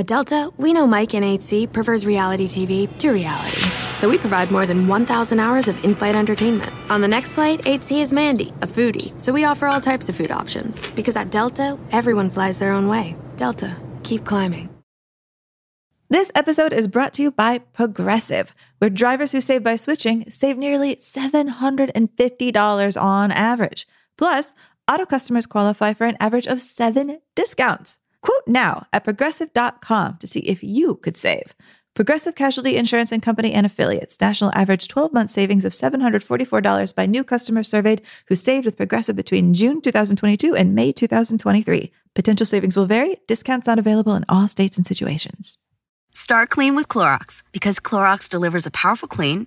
At Delta, we know Mike in 8C prefers reality TV to reality. So we provide more than 1,000 hours of in flight entertainment. On the next flight, 8C is Mandy, a foodie. So we offer all types of food options. Because at Delta, everyone flies their own way. Delta, keep climbing. This episode is brought to you by Progressive, where drivers who save by switching save nearly $750 on average. Plus, auto customers qualify for an average of seven discounts. Quote now at progressive.com to see if you could save. Progressive Casualty Insurance and Company and Affiliates. National average 12 month savings of $744 by new customers surveyed who saved with Progressive between June 2022 and May 2023. Potential savings will vary. Discounts not available in all states and situations. Start clean with Clorox because Clorox delivers a powerful clean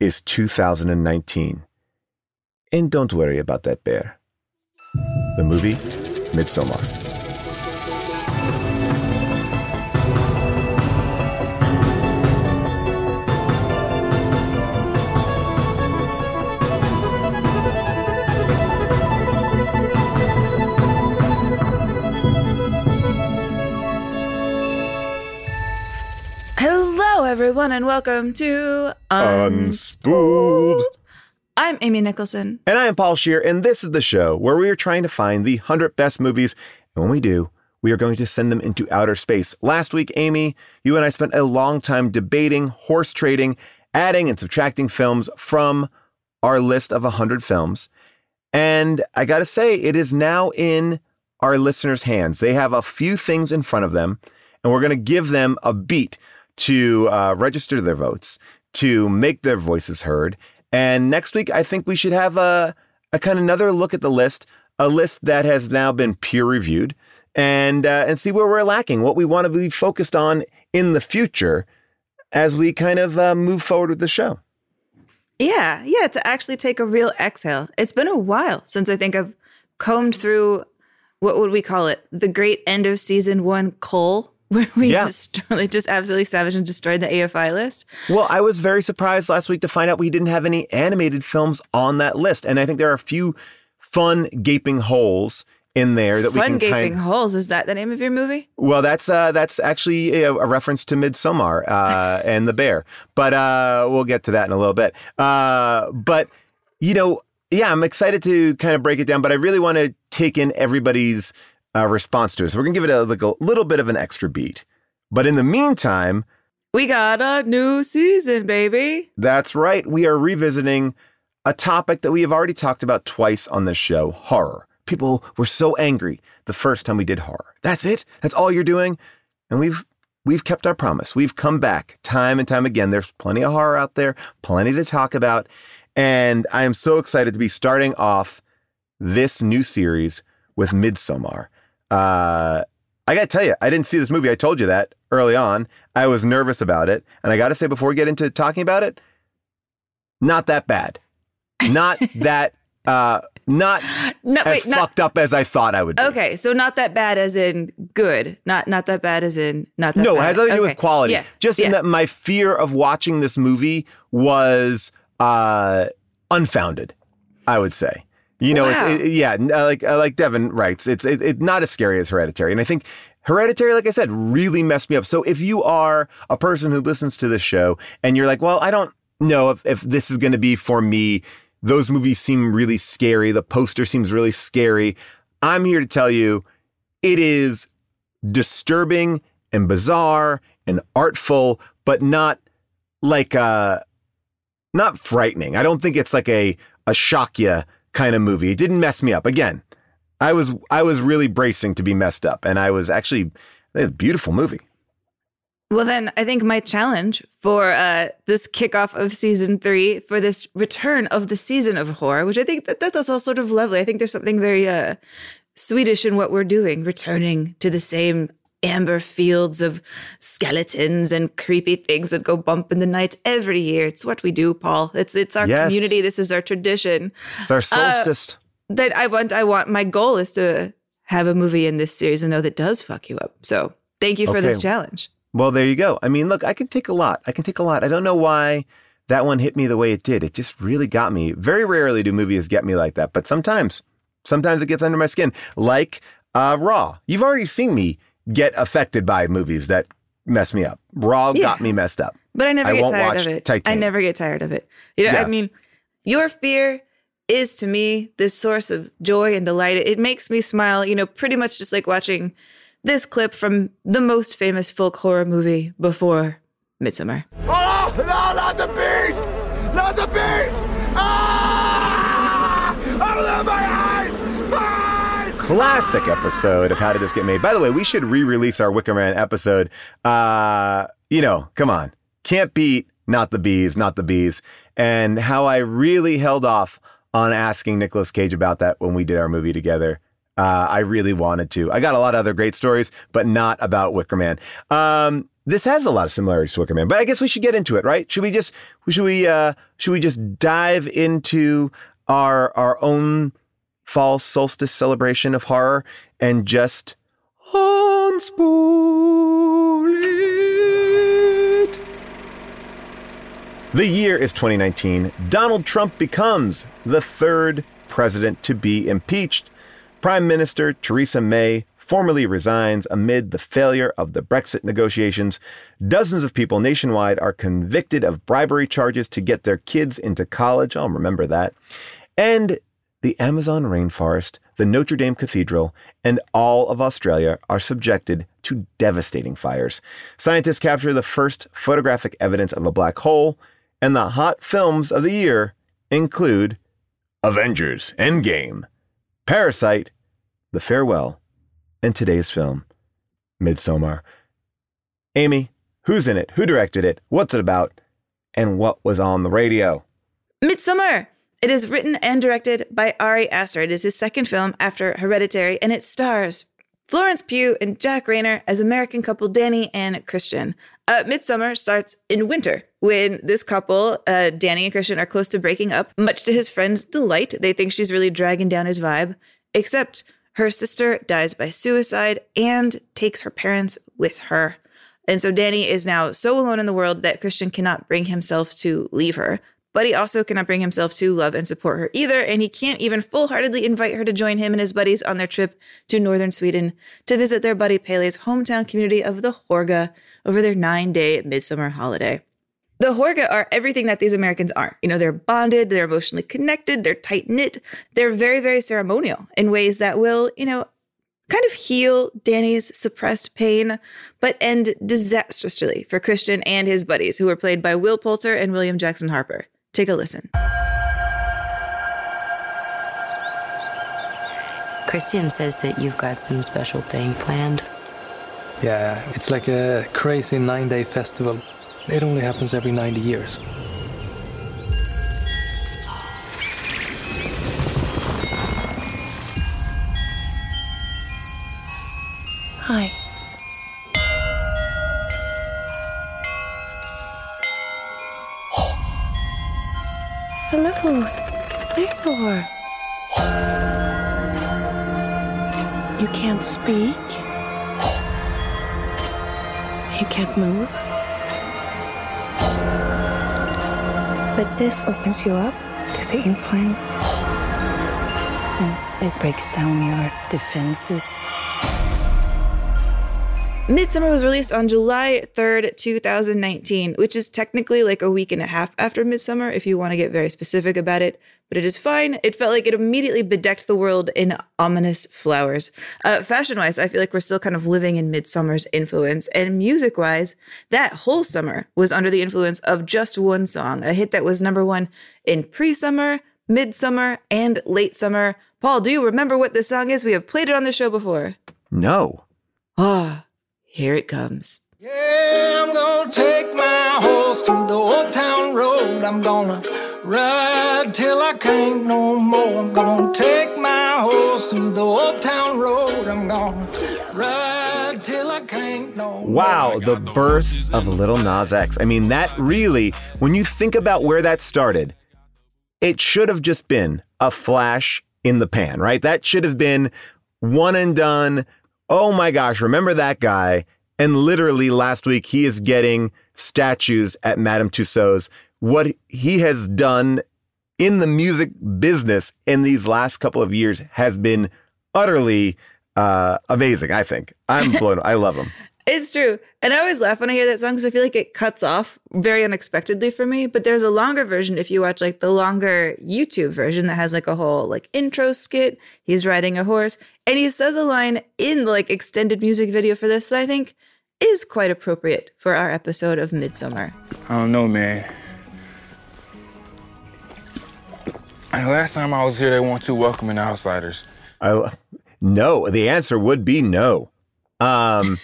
is 2019. And don't worry about that bear. The movie, Midsommar. Everyone, and welcome to Unspooled. I'm Amy Nicholson. And I am Paul Scheer, and this is the show where we are trying to find the 100 best movies. And when we do, we are going to send them into outer space. Last week, Amy, you and I spent a long time debating, horse trading, adding and subtracting films from our list of 100 films. And I got to say, it is now in our listeners' hands. They have a few things in front of them, and we're going to give them a beat to uh, register their votes, to make their voices heard. And next week, I think we should have a, a kind of another look at the list, a list that has now been peer reviewed, and uh, and see where we're lacking, what we want to be focused on in the future as we kind of uh, move forward with the show. Yeah, yeah, to actually take a real exhale. It's been a while since I think I've combed through what would we call it? The great end of season one coal where we Yeah. just like just absolutely savage and destroyed the AFI list. Well, I was very surprised last week to find out we didn't have any animated films on that list, and I think there are a few fun gaping holes in there that Fun we can gaping kind. holes. Is that the name of your movie? Well, that's uh, that's actually a, a reference to Midsommar uh, and the bear, but uh, we'll get to that in a little bit. Uh, but you know, yeah, I'm excited to kind of break it down, but I really want to take in everybody's uh, response to it. So we're gonna give it a, like a little bit of an extra beat. But in the meantime, We got a new season, baby. That's right. We are revisiting a topic that we have already talked about twice on this show horror. People were so angry the first time we did horror. That's it? That's all you're doing? And we've we've kept our promise. We've come back time and time again. There's plenty of horror out there, plenty to talk about. And I am so excited to be starting off this new series with Midsommar. Uh, I got to tell you, I didn't see this movie. I told you that early on. I was nervous about it. And I got to say, before we get into talking about it, not that bad. Not that, uh, not No, as not fucked up as I thought I would be. okay. So not that bad, as in good. Not not that bad, as in not that. No, it has nothing to do Okay. with quality. Yeah. Just in that my fear of watching this movie was uh, unfounded, I would say. You know, Wow. it's, it, yeah, uh, like uh, like Devin writes, it's it, it's not as scary as Hereditary, and I think Hereditary, like I said, really messed me up. So if you are a person who listens to this show and you're like, well, I don't know if if this is going to be for me. Those movies seem really scary. The poster seems really scary. I'm here to tell you, it is disturbing and bizarre and artful, but not like uh not frightening. I don't think it's like a a shock you kind of movie. It didn't mess me up. Again, I was I was really bracing to be messed up, and I was actually it's a beautiful movie. Well, then I think my challenge for uh, this kickoff of season three, for this return of the season of horror, which I think that, that that's all sort of lovely. I think there's something very uh, Swedish in what we're doing, returning to the same amber fields of skeletons and creepy things that go bump in the night every year. It's what we do, Paul. It's it's our Yes. community. This is our tradition. It's our solstice. That I want I want my goal is to have a movie in this series and know that does fuck you up. So thank you for this challenge. Well, there you go. I mean, look, I can take a lot. I can take a lot. I don't know why that one hit me the way it did. It just really got me. Very rarely do movies get me like that, but sometimes, sometimes it gets under my skin. Like uh, Raw. You've already seen me get affected by movies that mess me up. Raw Yeah. got me messed up. But I never I get won't tired watch of it. I never get tired of it. You know, Yeah. I mean, your fear is to me this source of joy and delight. It makes me smile, you know, pretty much just like watching this clip from the most famous folk horror movie before Midsommar. Oh, no, not the bees! Not the bees! Ah! Open my eyes! Eyes! Classic episode of How Did This Get Made? By the way, we should re-release our Wicker Man episode. Uh, you know, come on. Can't beat Not the Bees, Not the Bees. And how I really held off on asking Nicolas Cage about that when we did our movie together. Uh, I really wanted to. I got a lot of other great stories, but not about Wicker Man. Um, this has a lot of similarities to Wicker Man, but I guess we should get into it, right? Should we just should we uh, should we just dive into our our own fall solstice celebration of horror and just unspool it. The year is 2019. Donald Trump becomes the third president to be impeached. Prime Minister Theresa May formally resigns amid the failure of the Brexit negotiations. Dozens of people nationwide are convicted of bribery charges to get their kids into college. I'll remember that. And the Amazon rainforest, the Notre Dame Cathedral, and all of Australia are subjected to devastating fires. Scientists capture the first photographic evidence of a black hole, and the hot films of the year include Avengers Endgame, Parasite, The Farewell, and today's film, Midsommar. Amy, who's in it? Who directed it? What's it about? And what was on the radio? Midsummer! It is written and directed by Ari Aster. It is his second film after Hereditary, and it stars Florence Pugh and Jack Reynor as American couple Danny and Christian. Uh, Midsommar starts in winter when this couple, uh, Danny and Christian, are close to breaking up. Much to his friends' delight, they think she's really dragging down his vibe, except her sister dies by suicide and takes her parents with her. And so Danny is now so alone in the world that Christian cannot bring himself to leave her. But he also cannot bring himself to love and support her either, and he can't even full heartedly invite her to join him and his buddies on their trip to northern Sweden to visit their buddy Pelle's hometown community of the Hårga over their nine day midsummer holiday. The Hårga are everything that these Americans aren't. You know, they're bonded, they're emotionally connected, they're tight knit, they're very, very ceremonial in ways that will, you know, kind of heal Danny's suppressed pain, but end disastrously for Christian and his buddies, who were played by Will Poulter and William Jackson Harper. Take a listen. Christian says that you've got some special thing planned. Yeah, it's like a crazy nine day festival. It only happens every 90 years. Hi. Hello. Theodore. You can't speak. You can't move. But this opens you up to the influence. And it breaks down your defenses. Midsommar was released on July 3rd, 2019, which is technically like a week and a half after Midsummer if you want to get very specific about it, but it is fine. It felt like it immediately bedecked the world in ominous flowers. Uh, fashion wise, I feel like we're still kind of living in Midsommar's influence, and music wise, that whole summer was under the influence of just one song, a hit that was number one in pre summer, midsummer, and late summer. Paul, do you remember what this song is? We have played it on the show before. No. Ah, here it comes. Yeah, I'm gonna take my horse to the old town road. I'm gonna ride till I can't no more. I'm gonna take my horse to the old town road. I'm gonna ride till I can't. no Wow, the birth of Lil Nas X. I mean, that really, when you think about where that started, it should have just been a flash in the pan, right? That should have been one and done. Oh my gosh, remember that guy? And literally last week, he is getting statues at Madame Tussauds. What he has done in the music business in these last couple of years has been utterly uh, amazing. I think I'm blown. I love him. It's true. And I always laugh when I hear that song because I feel like it cuts off very unexpectedly for me. But there's a longer version if you watch like the longer YouTube version that has like a whole like intro skit. He's riding a horse and he says a line in the like extended music video for this that I think is quite appropriate for our episode of Midsommar. I don't know, man. And last time I was here, they weren't too welcoming to outsiders. I no. The answer would be no. Um,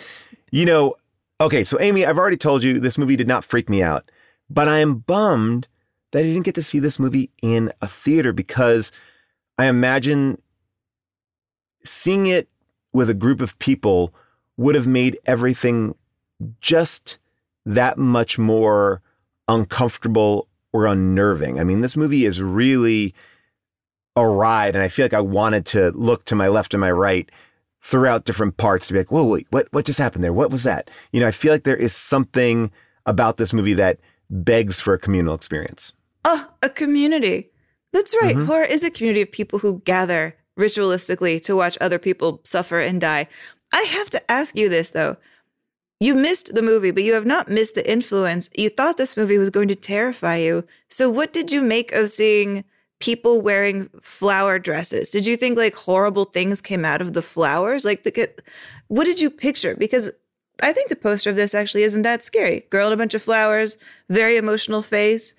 you know, okay. So Amy, I've already told you this movie did not freak me out, but I am bummed that I didn't get to see this movie in a theater because I imagine seeing it with a group of people would have made everything just that much more uncomfortable or unnerving. I mean, this movie is really a ride, and I feel like I wanted to look to my left and my right throughout different parts to be like, whoa, wait, what what just happened there? What was that? You know, I feel like there is something about this movie that begs for a communal experience. Oh, a community. That's right. Mm-hmm. Horror is a community of people who gather ritualistically to watch other people suffer and die. I have to ask you this though. You missed the movie, but you have not missed the influence. You thought this movie was going to terrify you. So, what did you make of seeing people wearing flower dresses? Did you think like horrible things came out of the flowers? Like, the, what did you picture? Because I think the poster of this actually isn't that scary. Girl in a bunch of flowers, very emotional face.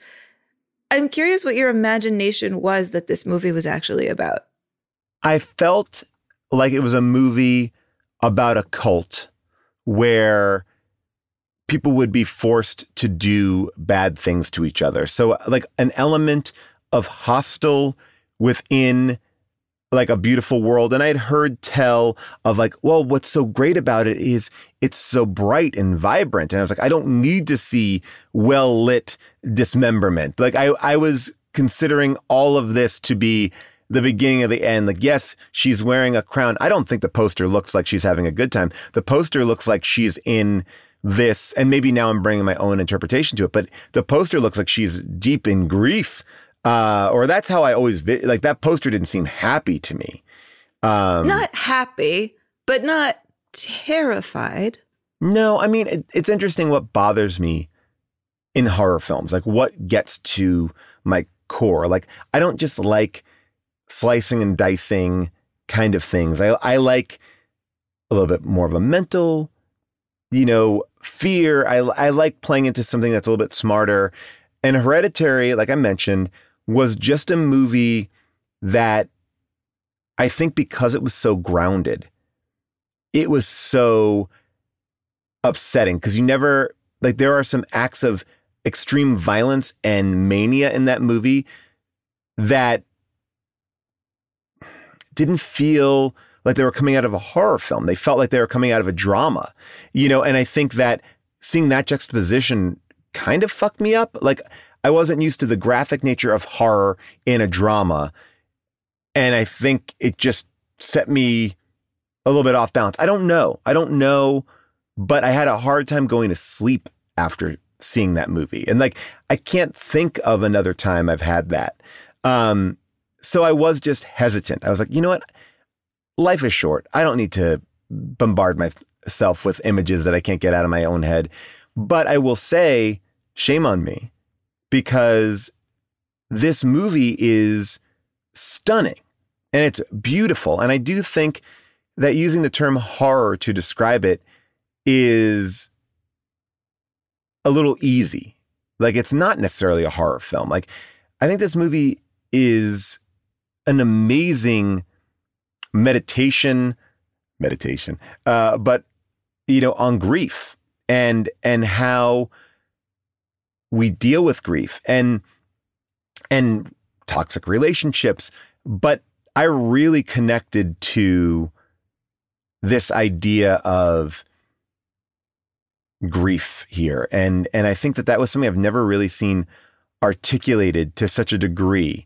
I'm curious what your imagination was that this movie was actually about. I felt like it was a movie about a cult where people would be forced to do bad things to each other. So, like an element of Hostel within like a beautiful world. And I'd heard tell of like, well, what's so great about it is it's so bright and vibrant. And I was like, I don't need to see well lit dismemberment. Like I, I was considering all of this to be the beginning of the end. Like, yes, she's wearing a crown. I don't think the poster looks like she's having a good time. The poster looks like she's in this, and maybe now I'm bringing my own interpretation to it, but the poster looks like she's deep in grief. Uh, or that's how I always vi- like that poster didn't seem happy to me. Um, not happy, but not terrified. No, I mean, it, it's interesting what bothers me in horror films. Like, what gets to my core? Like, I don't just like slicing and dicing kind of things. I, I like a little bit more of a mental, you know, fear. I, I like playing into something that's a little bit smarter. And Hereditary, like I mentioned, was just a movie that I think because it was so grounded, it was so upsetting because you never, like, there are some acts of extreme violence and mania in that movie that didn't feel like they were coming out of a horror film. They felt like they were coming out of a drama, you know, and I think that seeing that juxtaposition kind of fucked me up. Like I wasn't used to the graphic nature of horror in a drama. And I think it just set me a little bit off balance. I don't know. I don't know, but I had a hard time going to sleep after seeing that movie. And like I can't think of another time I've had that. Um so I was just hesitant. I was like, you know what? Life is short. I don't need to bombard myself with images that I can't get out of my own head. But I will say, shame on me, because this movie is stunning and it's beautiful. And I do think that using the term horror to describe it is a little easy. Like it's not necessarily a horror film. Like I think this movie is an amazing meditation, meditation, uh, but you know, on grief and and how we deal with grief and and toxic relationships. But I really connected to this idea of grief here, and and I think that that was something I've never really seen articulated to such a degree.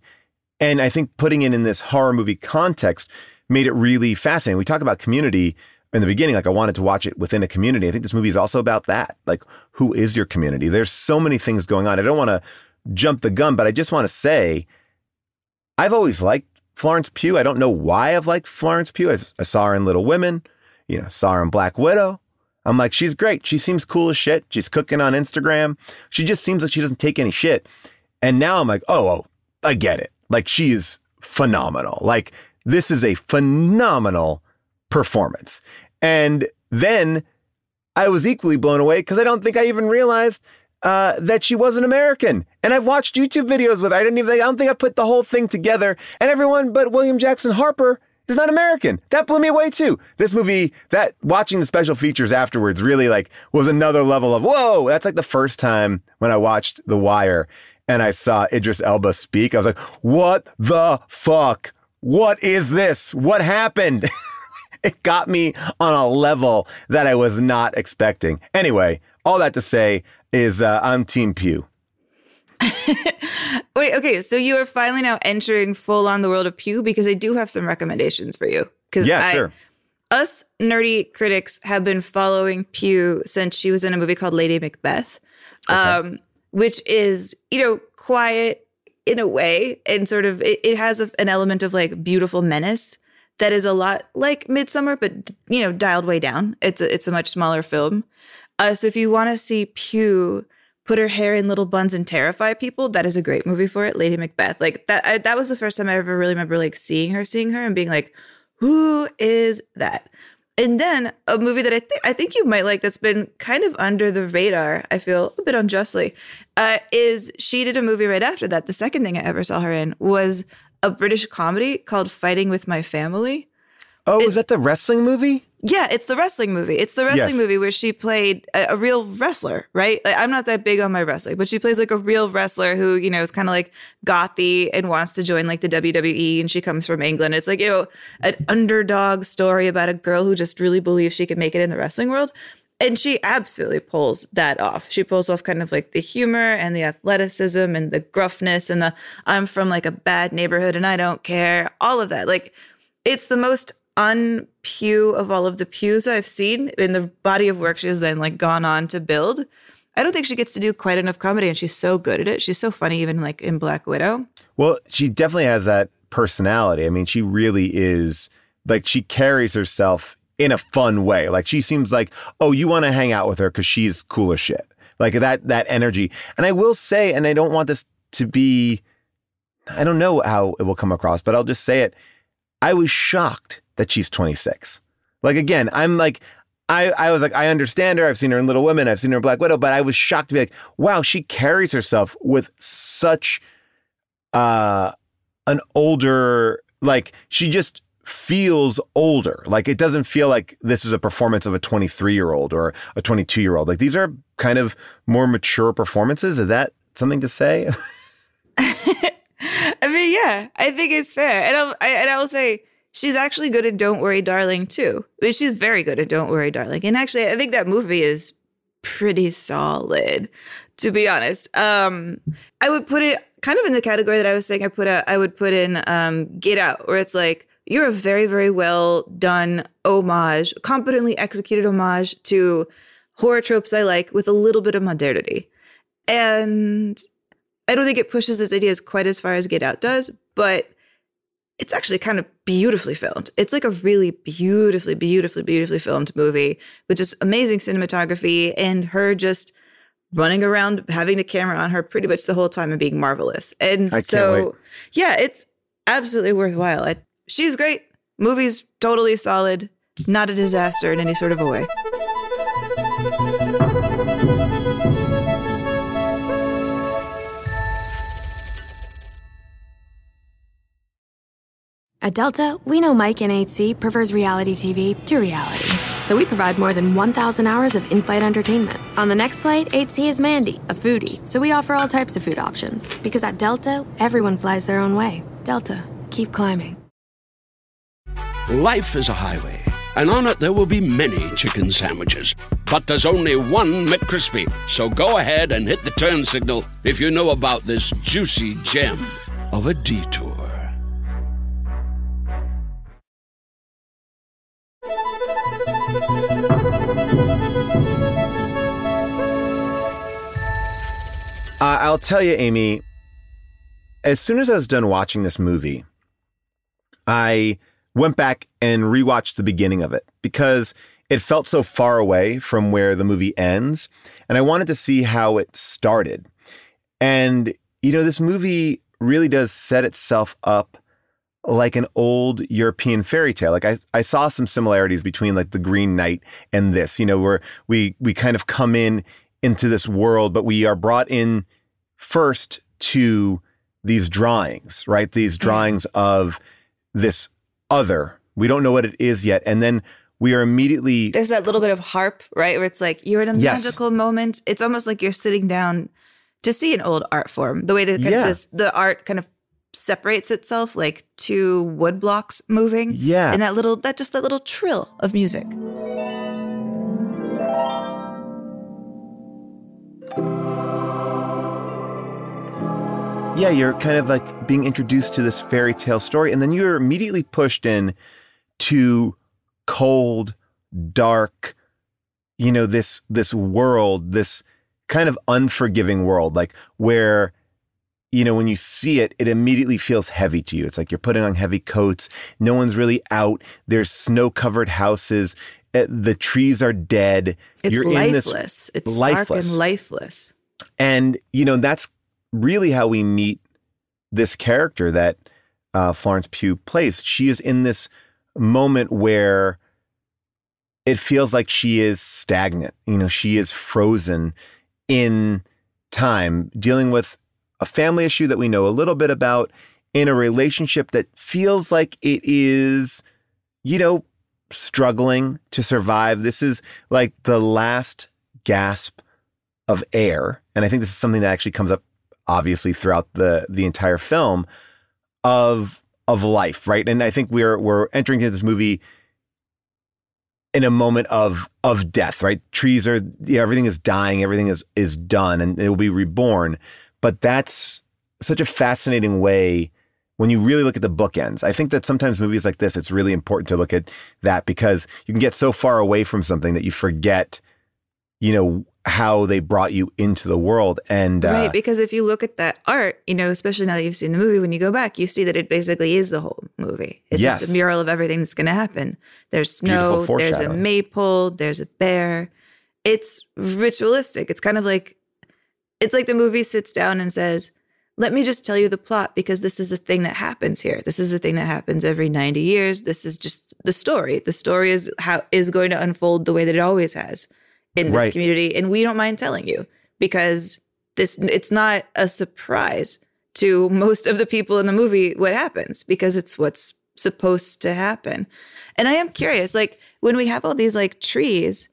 And I think putting it in this horror movie context made it really fascinating. We talk about community in the beginning, like I wanted to watch it within a community. I think this movie is also about that. Like, who is your community? There's so many things going on. I don't want to jump the gun, but I just want to say I've always liked Florence Pugh. I don't know why I've liked Florence Pugh. I, I saw her in Little Women, you know, saw her in Black Widow. I'm like, she's great. She seems cool as shit. She's cooking on Instagram. She just seems like she doesn't take any shit. And now I'm like, oh, oh, I get it. Like she is phenomenal. Like this is a phenomenal performance. And then I was equally blown away because I don't think I even realized uh, that she was an American. And I've watched YouTube videos with her. I didn't even, I don't think I put the whole thing together. And everyone but William Jackson Harper is not American. That blew me away too. This movie, that watching the special features afterwards really like was another level of whoa. That's like the first time when I watched The Wire and I saw Idris Elba speak. I was like, what the fuck? What is this? What happened? it got me on a level that I was not expecting. Anyway, all that to say is uh, I'm Team Pugh. Wait, okay, so you are finally now entering full on the world of Pugh because I do have some recommendations for you. Because yeah, I, sure. Us nerdy critics have been following Pugh since she was in a movie called Lady Macbeth, okay. um, which is you know quiet in a way, and sort of it, it has a, an element of like beautiful menace that is a lot like Midsommar, but you know dialed way down. It's a, it's a much smaller film. Uh, so if you want to see Pugh put her hair in little buns and terrify people, that is a great movie for it. Lady Macbeth, like that. I, that was the first time I ever really remember like seeing her, seeing her, and being like, "Who is that?" And then a movie that I think I think you might like that's been kind of under the radar. I feel a bit unjustly. Uh, is she did a movie right after that? The second thing I ever saw her in was a British comedy called Fighting with My Family. Oh, it, is that the wrestling movie? Yeah, it's the wrestling movie. It's the wrestling yes. movie where she played a, a, real wrestler, right? Like, I'm not that big on my wrestling, but she plays like a real wrestler who, you know, is kind of like gothy and wants to join like the WWE and she comes from England. It's like, you know, an underdog story about a girl who just really believes she can make it in the wrestling world. And she absolutely pulls that off. She pulls off kind of like the humor and the athleticism and the gruffness and the I'm from like a bad neighborhood and I don't care. All of that. Like, it's the most unpew of all of the Pughs I've seen in the body of work she has then like gone on to build. I don't think she gets to do quite enough comedy, and she's so good at it. She's so funny, even like in Black Widow. Well, she definitely has that personality. I mean, she really is like she carries herself in a fun way. Like she seems like, oh, you want to hang out with her because she's cool as shit. Like that that energy. And I will say, and I don't want this to be, I don't know how it will come across, but I'll just say it. I was shocked that she's 26. Like again, I'm like, I, I was like, I understand her. I've seen her in Little Women. I've seen her in Black Widow, but I was shocked to be like, wow, she carries herself with such uh an older, like she just feels older. Like it doesn't feel like this is a performance of a 23 year old or a 22 year old. Like these are kind of more mature performances. Is that something to say? I mean, yeah, I think it's fair. And I'll, I, and I will say, she's actually good at Don't Worry, Darling, too. I mean, she's very good at Don't Worry, Darling. And actually, I think that movie is pretty solid, to be honest. Um, I would put it kind of in the category that I was saying I put out, I would put in um, Get Out, where it's like, you're a very, very well done homage, competently executed homage to horror tropes I like with a little bit of modernity. And I don't think it pushes its ideas quite as far as Get Out does, but it's actually kind of beautifully filmed. It's like a really beautifully, beautifully, beautifully filmed movie with just amazing cinematography and her just running around having the camera on her pretty much the whole time and being marvelous. And so, yeah, it's absolutely worthwhile. I, she's great. Movie's totally solid, not a disaster in any sort of a way. At Delta, we know Mike in 8C prefers reality TV to reality. So we provide more than 1,000 hours of in flight entertainment. On the next flight, 8C is Mandy, a foodie. So we offer all types of food options. Because at Delta, everyone flies their own way. Delta, keep climbing. Life is a highway, and on it there will be many chicken sandwiches. But there's only one McCrispy. So go ahead and hit the turn signal if you know about this juicy gem of a detour. Uh, I'll tell you, Amy, as soon as I was done watching this movie, I went back and rewatched the beginning of it because it felt so far away from where the movie ends. And I wanted to see how it started. And, you know, this movie really does set itself up like an old European fairy tale. Like I, I saw some similarities between like the Green Knight and this, you know, where we we kind of come in into this world, but we are brought in first to these drawings, right? These mm-hmm. drawings of this other. We don't know what it is yet. And then we are immediately There's that little bit of harp, right? Where it's like you're in a Yes. magical moment. It's almost like you're sitting down to see an old art form. The way that Yeah. this the art kind of separates itself like two wood blocks moving. Yeah. And that little that just that little trill of music. Yeah, you're kind of like being introduced to this fairy tale story, and then you're immediately pushed in to cold, dark, you know, this this world, this kind of unforgiving world, like where you know, when you see it, it immediately feels heavy to you. It's like you're putting on heavy coats. No one's really out. There's snow covered houses. Uh, The trees are dead. It's you're lifeless. in this it's lifeless. stark and lifeless. And, you know, that's really how we meet this character that uh, Florence Pugh plays. She is in this moment where it feels like she is stagnant. You know, she is frozen in time, dealing with a family issue that we know a little bit about, in a relationship that feels like it is, you know, struggling to survive. This is like the last gasp of air. And I think this is something that actually comes up obviously throughout the the entire film of of life, right? And I think we're we're entering into this movie in a moment of of death, right? Trees are you know, everything is dying, everything is is done and it will be reborn. But that's such a fascinating way when you really look at the bookends. I think that sometimes movies like this, it's really important to look at that because you can get so far away from something that you forget, you know, how they brought you into the world. And uh, right, because if you look at that art, you know, especially now that you've seen the movie, when you go back, you see that it basically is the whole movie. It's just a mural of everything that's going to happen. There's snow, there's a maypole, there's a bear. It's ritualistic. It's kind of like it's like the movie sits down and says, "Let me just tell you the plot because this is a thing that happens here. This is a thing that happens every 90 years. This is just the story. The story is how is going to unfold the way that it always has in this Right. community and we don't mind telling you because this it's not a surprise to most of the people in the movie what happens because it's what's supposed to happen. And I am curious like when we have all these like trees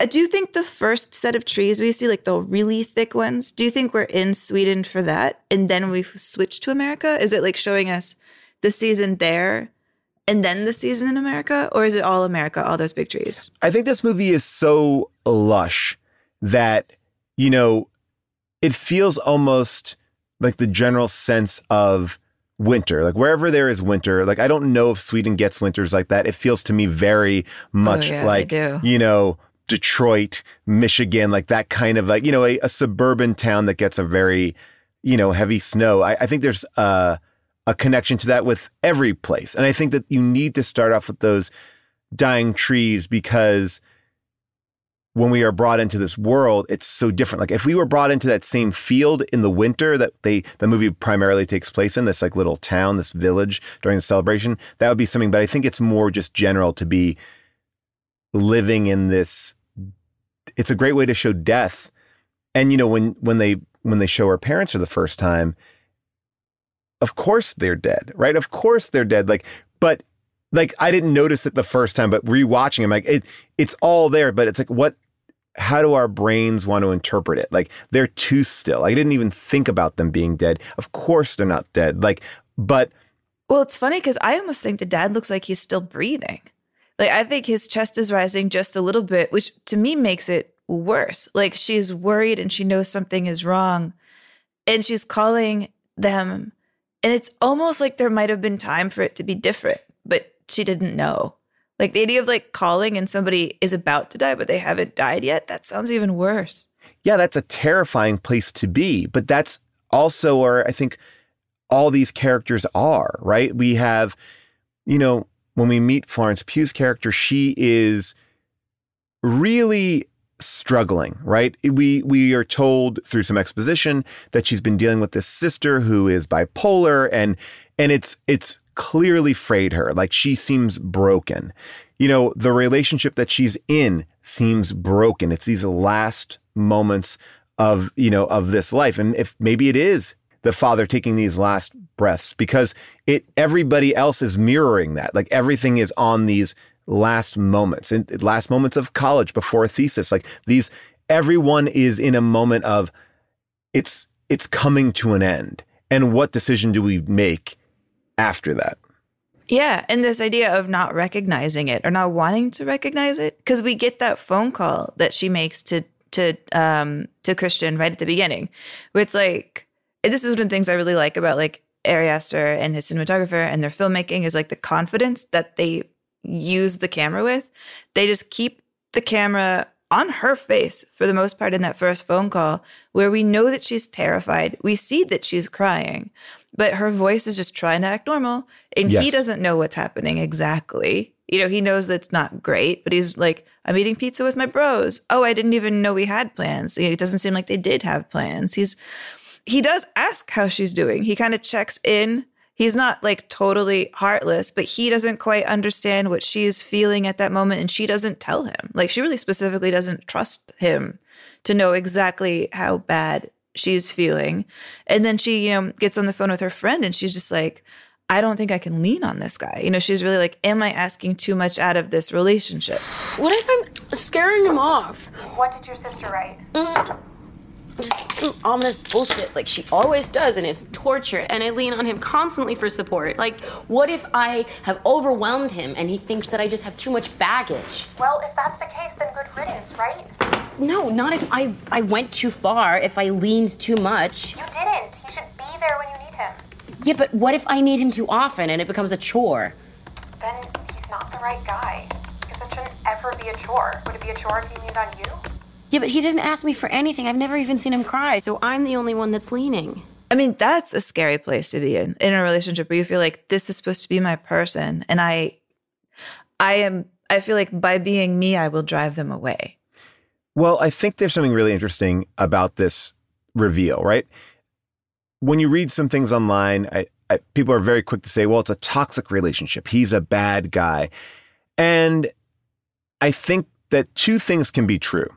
uh, do you think the first set of trees we see, like the really thick ones, do you think we're in Sweden for that? And then we've switched to America? Is it like showing us the season there and then the season in America? Or is it all America, all those big trees? I think this movie is so lush that, you know, it feels almost like the general sense of winter. Like wherever there is winter, like I don't know if Sweden gets winters like that. It feels to me very much yeah, like, you know, Detroit, Michigan, like that kind of like, you know, a, a suburban town that gets a very, you know, heavy snow. I, I think there's uh, a connection to that with every place. And I think that you need to start off with those dying trees because when we are brought into this world, it's so different. Like if we were brought into that same field in the winter that they the movie primarily takes place in, this like little town, this village during the celebration, that would be something. But I think it's more just general to be living in this. It's a great way to show death. And you know, when when they when they show her parents for the first time, of course they're dead, right? Of course they're dead. Like, but like I didn't notice it the first time, but rewatching, I'm like, it it's all there, but it's like what how do our brains want to interpret it? Like they're too still. I didn't even think about them being dead. Of course they're not dead. Like, but Well, it's funny because I almost think the dad looks like he's still breathing. Like I think his chest is rising just a little bit, which to me makes it worse. Like she's worried and she knows something is wrong and she's calling them and it's almost like there might have been time for it to be different, but she didn't know. Like the idea of like calling and somebody is about to die but they haven't died yet, that sounds even worse. Yeah, that's a terrifying place to be, but that's also where I think all these characters are, right? We have you know, when we meet Florence Pugh's character, she is really struggling, right? We we are told through some exposition that she's been dealing with this sister who is bipolar and and it's it's clearly frayed her. Like she seems broken. You know, the relationship that she's in seems broken. It's these last moments of, you know, of this life. And if maybe it is the father taking these last breaths because it everybody else is mirroring that. Like everything is on these last moments and last moments of college before a thesis. Like these everyone is in a moment of it's it's coming to an end. And what decision do we make after that? Yeah, and this idea of not recognizing it or not wanting to recognize it because we get that phone call that she makes to to um to Christian right at the beginning, where it's like this is one of the things I really like about like Ari Aster and his cinematographer and their filmmaking is like the confidence that they use the camera with. They just keep the camera on her face for the most part in that first phone call, where we know that she's terrified. We see that she's crying, but her voice is just trying to act normal. And yes. he doesn't know what's happening exactly. You know, he knows that's not great, but he's like, I'm eating pizza with my bros. Oh, I didn't even know we had plans. It doesn't seem like they did have plans. He's he does ask how she's doing. He kind of checks in. He's not like totally heartless, but he doesn't quite understand what she's feeling at that moment. And she doesn't tell him. Like, she really specifically doesn't trust him to know exactly how bad she's feeling. And then she, you know, gets on the phone with her friend and she's just like, I don't think I can lean on this guy. You know, she's really like, Am I asking too much out of this relationship? What if I'm scaring him off? What did your sister write? Mm just some ominous bullshit like she always does and it's torture and i lean on him constantly for support. Like what if i have overwhelmed him and he thinks that i just have too much baggage? Well if that's the case then good riddance right? No not if i i went too far if i leaned too much. You didn't. He should be there when you need him. Yeah but what if i need him too often and it becomes a chore? Then he's not the right guy because it shouldn't ever be a chore. Would it be a chore if he leaned on you yeah, but he doesn't ask me for anything. I've never even seen him cry, so I'm the only one that's leaning. I mean, that's a scary place to be in in a relationship where you feel like this is supposed to be my person and I I am I feel like by being me I will drive them away. Well, I think there's something really interesting about this reveal, right? When you read some things online, I, I, people are very quick to say, well, it's a toxic relationship. He's a bad guy. And I think that two things can be true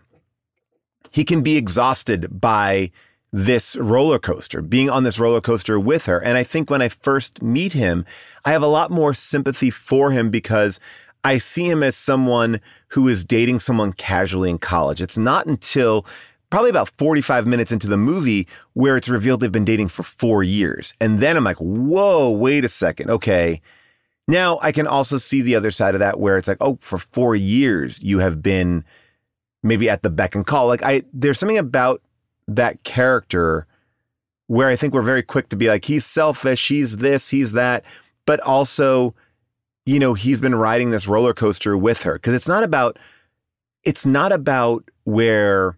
he can be exhausted by this roller coaster, being on this roller coaster with her. And I think when I first meet him, I have a lot more sympathy for him because I see him as someone who is dating someone casually in college. It's not until probably about 45 minutes into the movie where it's revealed they've been dating for four years. And then I'm like, whoa, wait a second. Okay. Now I can also see the other side of that where it's like, oh, for four years you have been maybe at the beck and call. Like I there's something about that character where I think we're very quick to be like, he's selfish, he's this, he's that, but also, you know, he's been riding this roller coaster with her. Cause it's not about it's not about where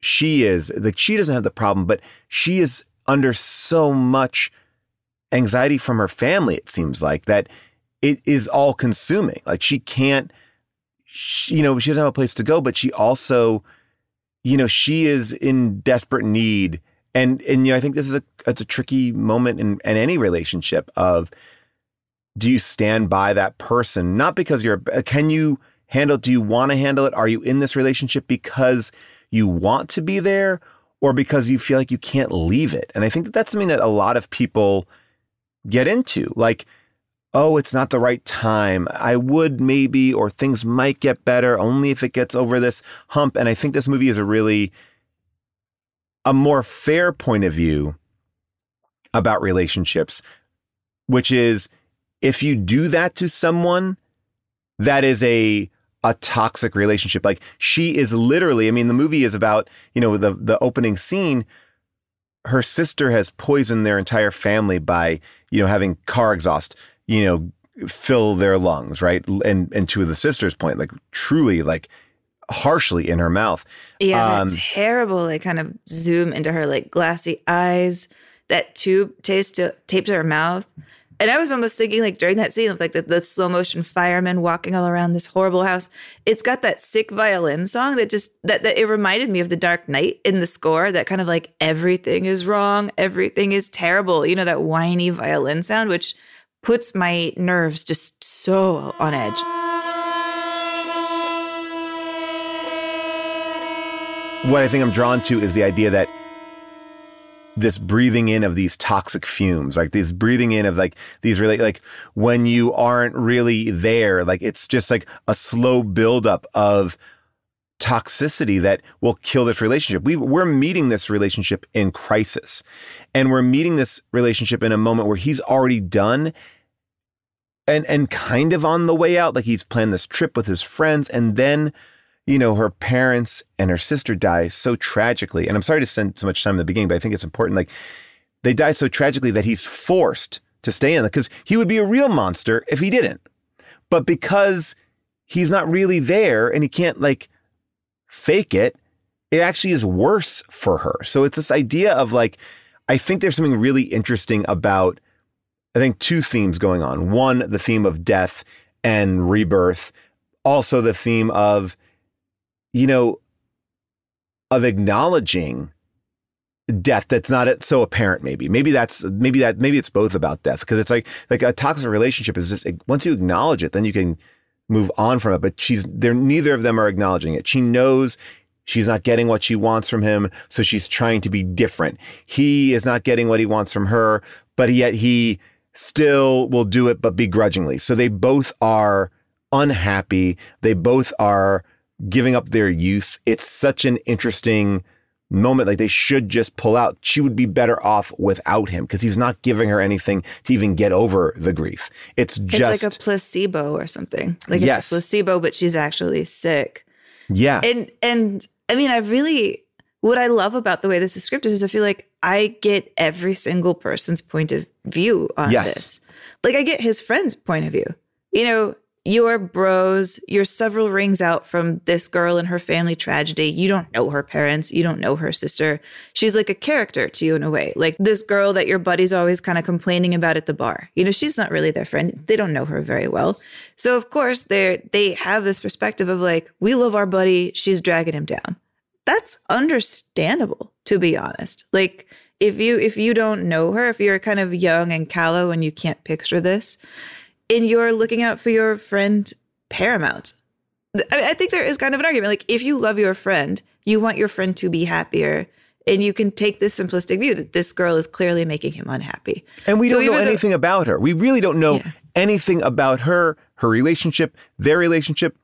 she is. Like she doesn't have the problem, but she is under so much anxiety from her family, it seems like, that it is all consuming. Like she can't she, you know, she doesn't have a place to go, but she also, you know, she is in desperate need. And and you know, I think this is a it's a tricky moment in, in any relationship of do you stand by that person? Not because you're uh, can you handle do you want to handle it? Are you in this relationship because you want to be there or because you feel like you can't leave it? And I think that that's something that a lot of people get into. Like oh, it's not the right time. I would maybe, or things might get better only if it gets over this hump. And I think this movie is a really a more fair point of view about relationships, which is if you do that to someone, that is a a toxic relationship. Like she is literally, I mean, the movie is about, you know, the the opening scene, her sister has poisoned their entire family by, you know, having car exhaust, you know, fill their lungs, right? And and to the sister's point, like truly like harshly in her mouth. Yeah, Um, that terrible, like kind of zoom into her like glassy eyes, that tube taped to, taped to her mouth. And I was almost thinking, like during that scene of like the, the slow motion firemen walking all around this horrible house, it's got that sick violin song that just that, that it reminded me of the Dark Knight in the score. That kind of like everything is wrong, everything is terrible. You know that whiny violin sound, which puts my nerves just so on edge. what I think I'm drawn to is the idea that this breathing in of these toxic fumes, like this breathing in of like these really like when you aren't really there, like it's just like a slow buildup of toxicity that will kill this relationship. We we're meeting this relationship in crisis. And we're meeting this relationship in a moment where he's already done and and kind of on the way out. Like he's planned this trip with his friends, and then you know, her parents and her sister die so tragically. And I'm sorry to spend so much time in the beginning, but I think it's important. Like they die so tragically that he's forced to stay in because he would be a real monster if he didn't. But because he's not really there and he can't like fake it, it actually is worse for her. So it's this idea of like, I think there's something really interesting about, I think, two themes going on. One, the theme of death and rebirth, also the theme of, you know, of acknowledging death that's not so apparent maybe maybe that's maybe that maybe it's both about death because it's like like a toxic relationship is just once you acknowledge it then you can move on from it but she's there neither of them are acknowledging it. She knows she's not getting what she wants from him so she's trying to be different. He is not getting what he wants from her but yet he still will do it but begrudgingly. So they both are unhappy. They both are giving up their youth. It's such an interesting moment like they should just pull out she would be better off without him because he's not giving her anything to even get over the grief it's just it's like a placebo or something. Like Yes. it's a placebo, but she's actually sick. yeah And and I mean, I really what I love about the way this is scripted is I feel like I get every single person's point of view on Yes. this. Like I get his friend's point of view. You know, you're bros, you're several rings out from this girl and her family tragedy. You don't know her parents, you don't know her sister. She's like a character to you in a way. Like this girl that your buddy's always kind of complaining about at the bar. You know, she's not really their friend. They don't know her very well. So of course they they have this perspective of like, we love our buddy, she's dragging him down. That's understandable, to be honest. Like if you if you don't know her, if you're kind of young and callow and you can't picture this, and you're looking out for your friend paramount. I, I think there is kind of an argument. Like if you love your friend, you want your friend to be happier. And you can take this simplistic view that this girl is clearly making him unhappy. And we So don't know though- anything about her. We really don't know anything about her, her relationship, their relationship.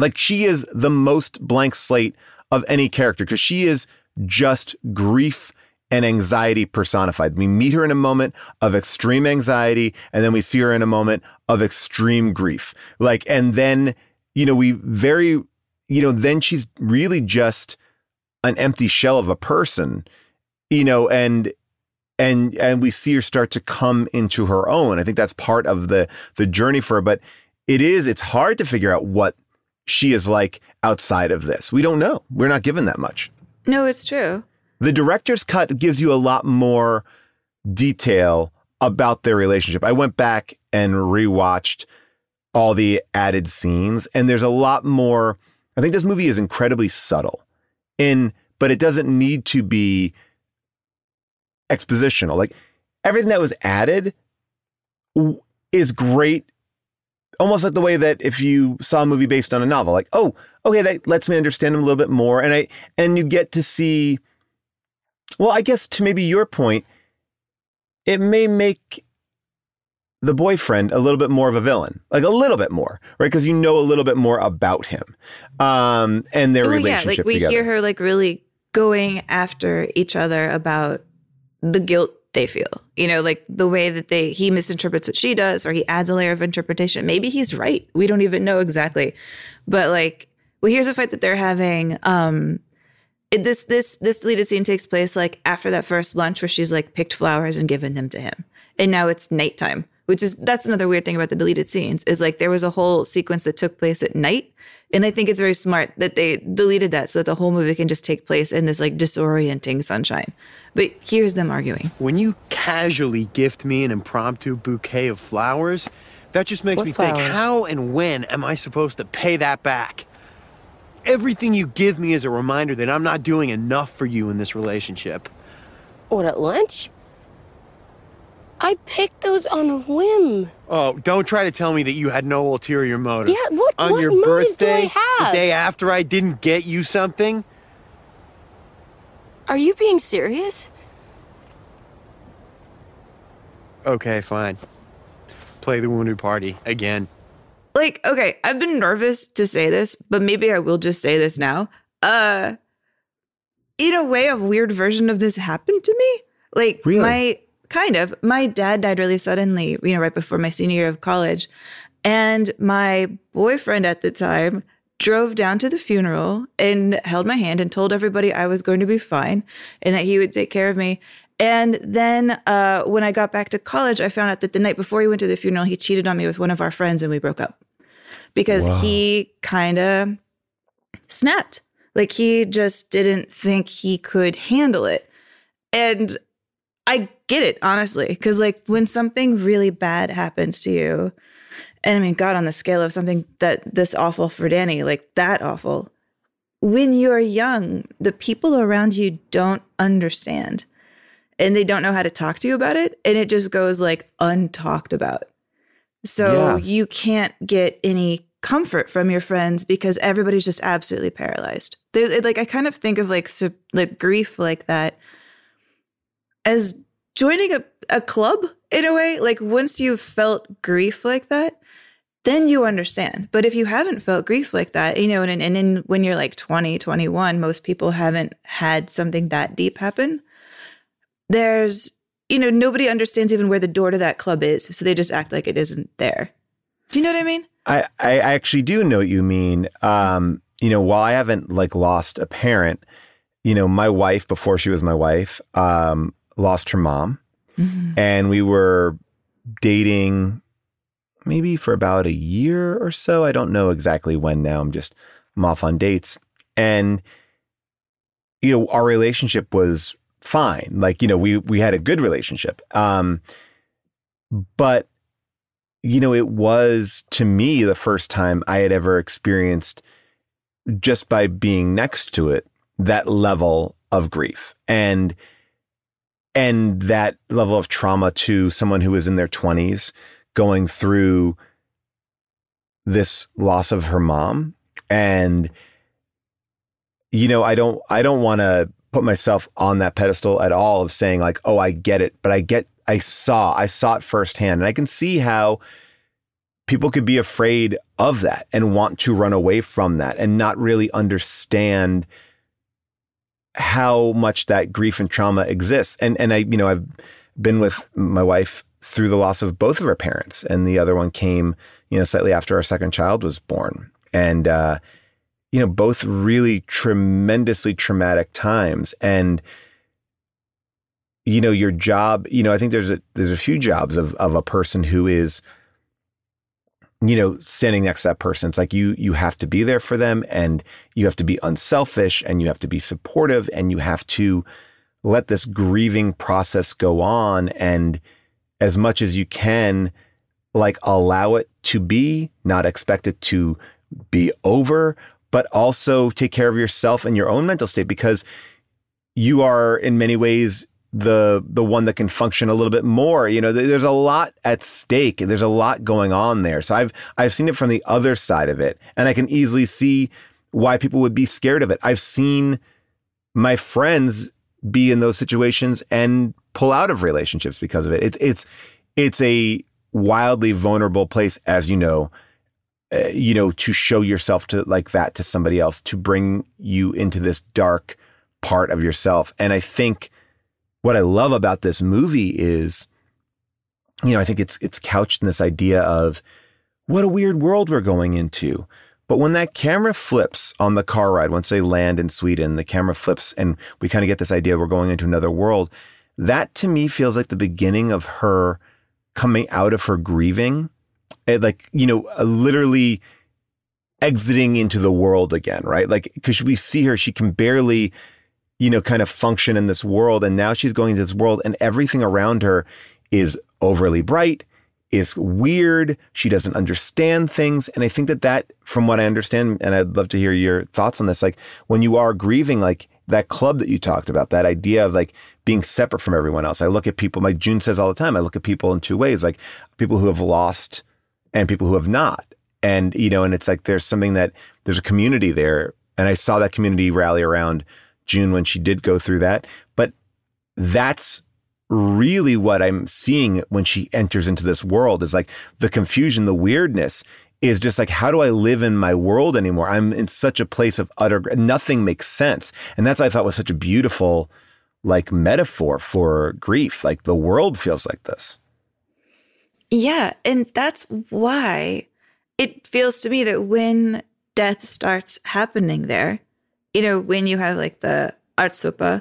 Like she is the most blank slate of any character because she is just grief and anxiety personified. We meet her in a moment of extreme anxiety and then we see her in a moment of extreme grief. Like, and then, you know, we very, you know, then she's really just an empty shell of a person, you know, and and and we see her start to come into her own. I think that's part of the the journey for her. But it is it's hard to figure out what she is like outside of this. We don't know. We're not given that much. No, it's true. The director's cut gives you a lot more detail about their relationship. I went back and rewatched all the added scenes, and there's a lot more. I think this movie is incredibly subtle in, but it doesn't need to be expositional. Like everything that was added is great. Almost like the way that if you saw a movie based on a novel, like, oh, okay, that lets me understand him a little bit more. And I and you get to see well, I guess to maybe your point, it may make the boyfriend a little bit more of a villain, like a little bit more, right? Because you know a little bit more about him um, and their Well, relationship yeah, like we together. hear her like really going after each other about the guilt they feel. You know, like the way that they he misinterprets what she does or he adds a layer of interpretation. Maybe he's right. We don't even know exactly. But like well here's a fight that they're having um it, this this this deleted scene takes place like after that first lunch where she's like picked flowers and given them to him. And now it's nighttime, which is that's another weird thing about the deleted scenes is like there was a whole sequence that took place at night and I think it's very smart that they deleted that so that the whole movie can just take place in this like disorienting sunshine. But here's them arguing. When you casually gift me an impromptu bouquet of flowers, that just makes What me think how and when am I supposed to pay that back? Everything you give me is a reminder that I'm not doing enough for you in this relationship. What, at lunch? I picked those on a whim. Oh, don't try to tell me that you had no ulterior motive. Yeah, what- On what your motives do I birthday, have? the day after I didn't get you something? Are you being serious? Okay, fine. Play the wounded party again. Like okay i've been nervous to say this but maybe i will just say this now. Uh in a way a weird version of this happened to me. Like Really? my kind of. My dad died really suddenly you know right before my senior year of college. And my boyfriend at the time drove down to the funeral and held my hand and told everybody i was going to be fine and that he would take care of me and then uh, when I got back to college, I found out that the night before he went to the funeral, he cheated on me with one of our friends and we broke up because Wow. he kind of snapped. Like he just didn't think he could handle it. And I get it, honestly, because like when something really bad happens to you, and I mean, God, on the scale of something that this awful for Dani, like that awful, when you're young, the people around you don't understand and they don't know how to talk to you about it. And it just goes like untalked about. So Yeah. you can't get any comfort from your friends because everybody's just absolutely paralyzed. There's like I kind of think of like like grief like that as joining a, a club in a way. Like once you've felt grief like that, then you understand. But if you haven't felt grief like that, you know, and, and in, when you're like 20, 21, most people haven't had something that deep happen. There's, you know, nobody understands even where the door to that club is. So they just act like it isn't there. Do you know what I mean? I, I actually do know what you mean. Um, you know, while I haven't like lost a parent, you know, my wife before she was my wife, um, lost her mom, and we were dating maybe for about a year or so. I don't know exactly when now. I'm just I'm off on dates, and you know, our relationship was fine. Like you know, we we had a good relationship. Um, but you know, it was to me the first time I had ever experienced just by being next to it that level of grief and and that level of trauma to someone who is in their 20s going through this loss of her mom and you know i don't i don't want to put myself on that pedestal at all of saying like oh i get it but i get i saw i saw it firsthand and i can see how people could be afraid of that and want to run away from that and not really understand how much that grief and trauma exists. And and I, you know, I've been with my wife through the loss of both of her parents, and the other one came, you know, slightly after our second child was born. And uh, you know, both really tremendously traumatic times. And you know, your job, you know, I think there's a there's a few jobs of of a person who is you know standing next to that person it's like you you have to be there for them and you have to be unselfish and you have to be supportive and you have to let this grieving process go on and as much as you can like allow it to be not expect it to be over but also take care of yourself and your own mental state because you are in many ways the the one that can function a little bit more. You know there's a lot at stake there's a lot going on there. So i've i've seen it from the other side of it and i can easily see why people would be scared of it. I've seen my friends be in those situations and pull out of relationships because of it. It's it's it's a wildly vulnerable place as you know uh, you know to show yourself to like that to somebody else to bring you into this dark part of yourself and i think what I love about this movie is, you know, I think it's it's couched in this idea of what a weird world we're going into. But when that camera flips on the car ride, once they land in Sweden, the camera flips and we kind of get this idea we're going into another world. That to me feels like the beginning of her coming out of her grieving. It, like, you know, uh, literally exiting into the world again, right? Like, because we see her, she can barely, you know, kind of function in this world. And now she's going into this world and everything around her is overly bright, is weird. She doesn't understand things. And I think that that, from what I understand, and I'd love to hear your thoughts on this, like when you are grieving, like that club that you talked about, that idea of like being separate from everyone else. I look at people, my June says all the time, I look at people in two ways, like people who have lost and people who have not. And, you know, and it's like there's something that there's a community there. And I saw that community rally around June when she did go through that. But that's really what I'm seeing when she enters into this world is like the confusion, the weirdness is just like, how do I live in my world anymore? I'm in such a place of utter, nothing makes sense. And that's what I thought was such a beautiful, like, metaphor for grief. Like, the world feels like this. Yeah. And that's why it feels to me that when death starts happening there, you know, when you have like the ättestupa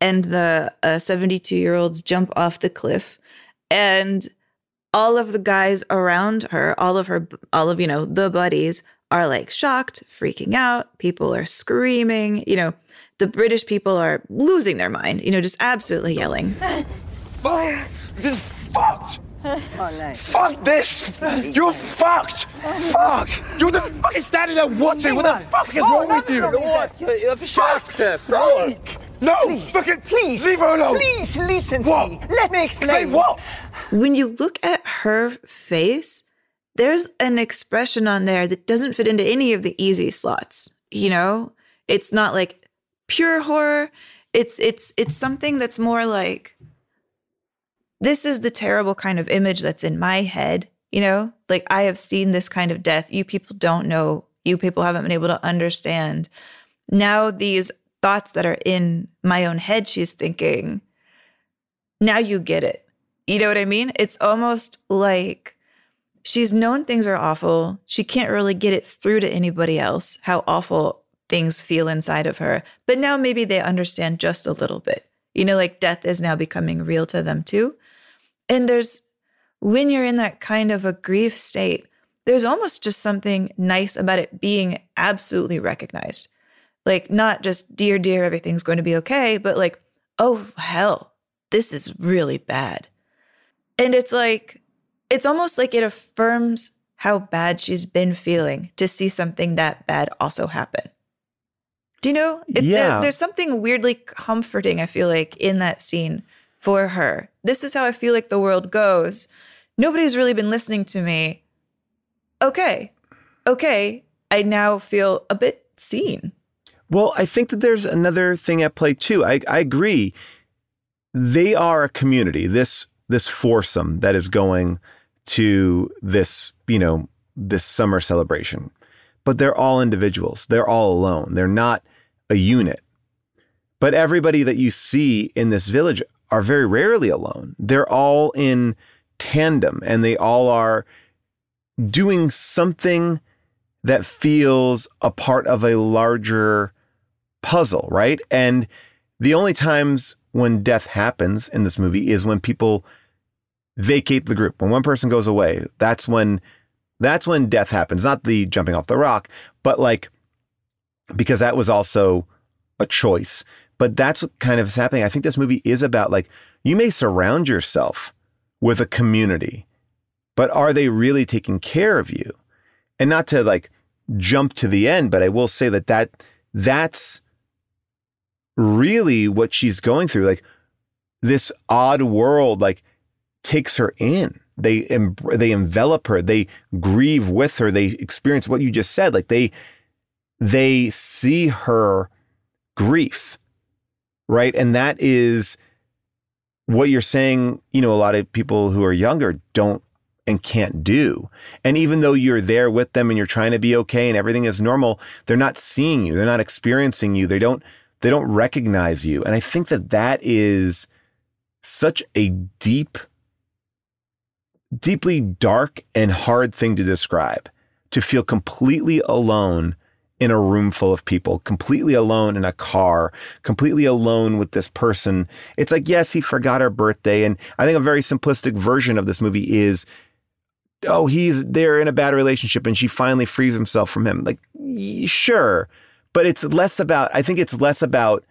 and the 72 uh, year olds jump off the cliff and all of the guys around her, all of her, all of, you know, the buddies are like shocked, freaking out. People are screaming. You know, the British people are losing their mind, you know, just absolutely yelling. Fire! This is fucked! Oh, nice. Fuck this! You're fucked! Fuck! You're the fucking standing there watching! What the fuck is oh, wrong with you? What? You're fucked! Freak! No! Please, fucking please! Leave her alone! Please listen what? to me! Let me explain! Explain what? When you look at her face, there's an expression on there that doesn't fit into any of the easy slots. You know? It's not like pure horror. It's it's it's something that's more like this is the terrible kind of image that's in my head, you know? Like I have seen this kind of death. You people don't know. You people haven't been able to understand. Now these thoughts that are in my own head she's thinking, now you get it. You know what I mean? It's almost like she's known things are awful. She can't really get it through to anybody else how awful things feel inside of her. But now maybe they understand just a little bit. You know, like death is now becoming real to them too. And there's, when you're in that kind of a grief state, there's almost just something nice about it being absolutely recognized. Like, not just, dear, dear, everything's going to be okay, but like, oh, hell, this is really bad. And it's like, it's almost like it affirms how bad she's been feeling to see something that bad also happen. Do you know? It, yeah. there's something weirdly comforting, I feel like, in that scene for her. This is how I feel like the world goes. Nobody's really been listening to me. Okay. Okay. I now feel a bit seen. Well, I think that there's another thing at play too. I, I agree. They are a community. This this foursome that is going to this, you know, this summer celebration. But they're all individuals. They're all alone. They're not a unit. But everybody that you see in this village are very rarely alone. They're all in tandem and they all are doing something that feels a part of a larger puzzle, right? And the only times when death happens in this movie is when people vacate the group. When one person goes away, that's when that's when death happens. Not the jumping off the rock, but like because that was also a choice. But that's what kind of is happening. I think this movie is about like you may surround yourself with a community, but are they really taking care of you? And not to like jump to the end, but I will say that that that's really what she's going through. Like this odd world, like takes her in. They em- they envelop her. They grieve with her. They experience what you just said. Like they they see her grief, right? And that is what you're saying. You know, a lot of people who are younger don't and can't do. And even though you're there with them and you're trying to be okay and everything is normal, they're not seeing you. They're not experiencing you. They don't they don't recognize you. And I think that that is such a deep, deeply dark and hard thing to describe to feel completely alone in a room full of people, completely alone in a car, completely alone with this person. It's like, yes, he forgot her birthday. And I think a very simplistic version of this movie is oh, he's they're in a bad relationship and she finally frees himself from him. Like, sure. But it's less about, I think it's less about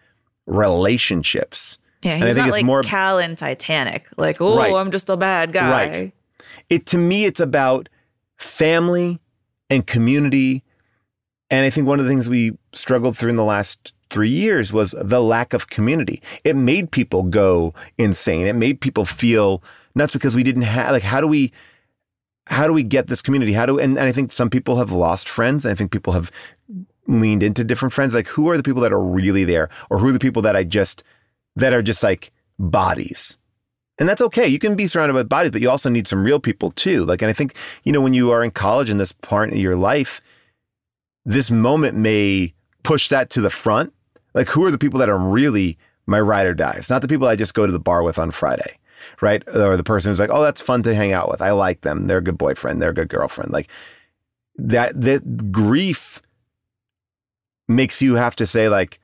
relationships. Yeah, And I he's think not it's like more- Cal in Titanic. Like, oh, Right. I'm just a bad guy. Right. It to me, it's about family and community. And I think one of the things we struggled through in the last three years was the lack of community. It made people go insane. It made people feel nuts because we didn't have like how do we how do we get this community? How do and, and I think some people have lost friends. I think people have leaned into different friends. Like who are the people that are really there, or who are the people that I just that are just like bodies? And that's okay. You can be surrounded by bodies, but you also need some real people too. Like, and I think, you know, when you are in college in this part of your life, this moment may push that to the front. Like, who are the people that are really my ride or dies? Not the people I just go to the bar with on Friday, right? Or the person who's like, oh, that's fun to hang out with. I like them. They're a good boyfriend. They're a good girlfriend. Like, that, that grief makes you have to say, like,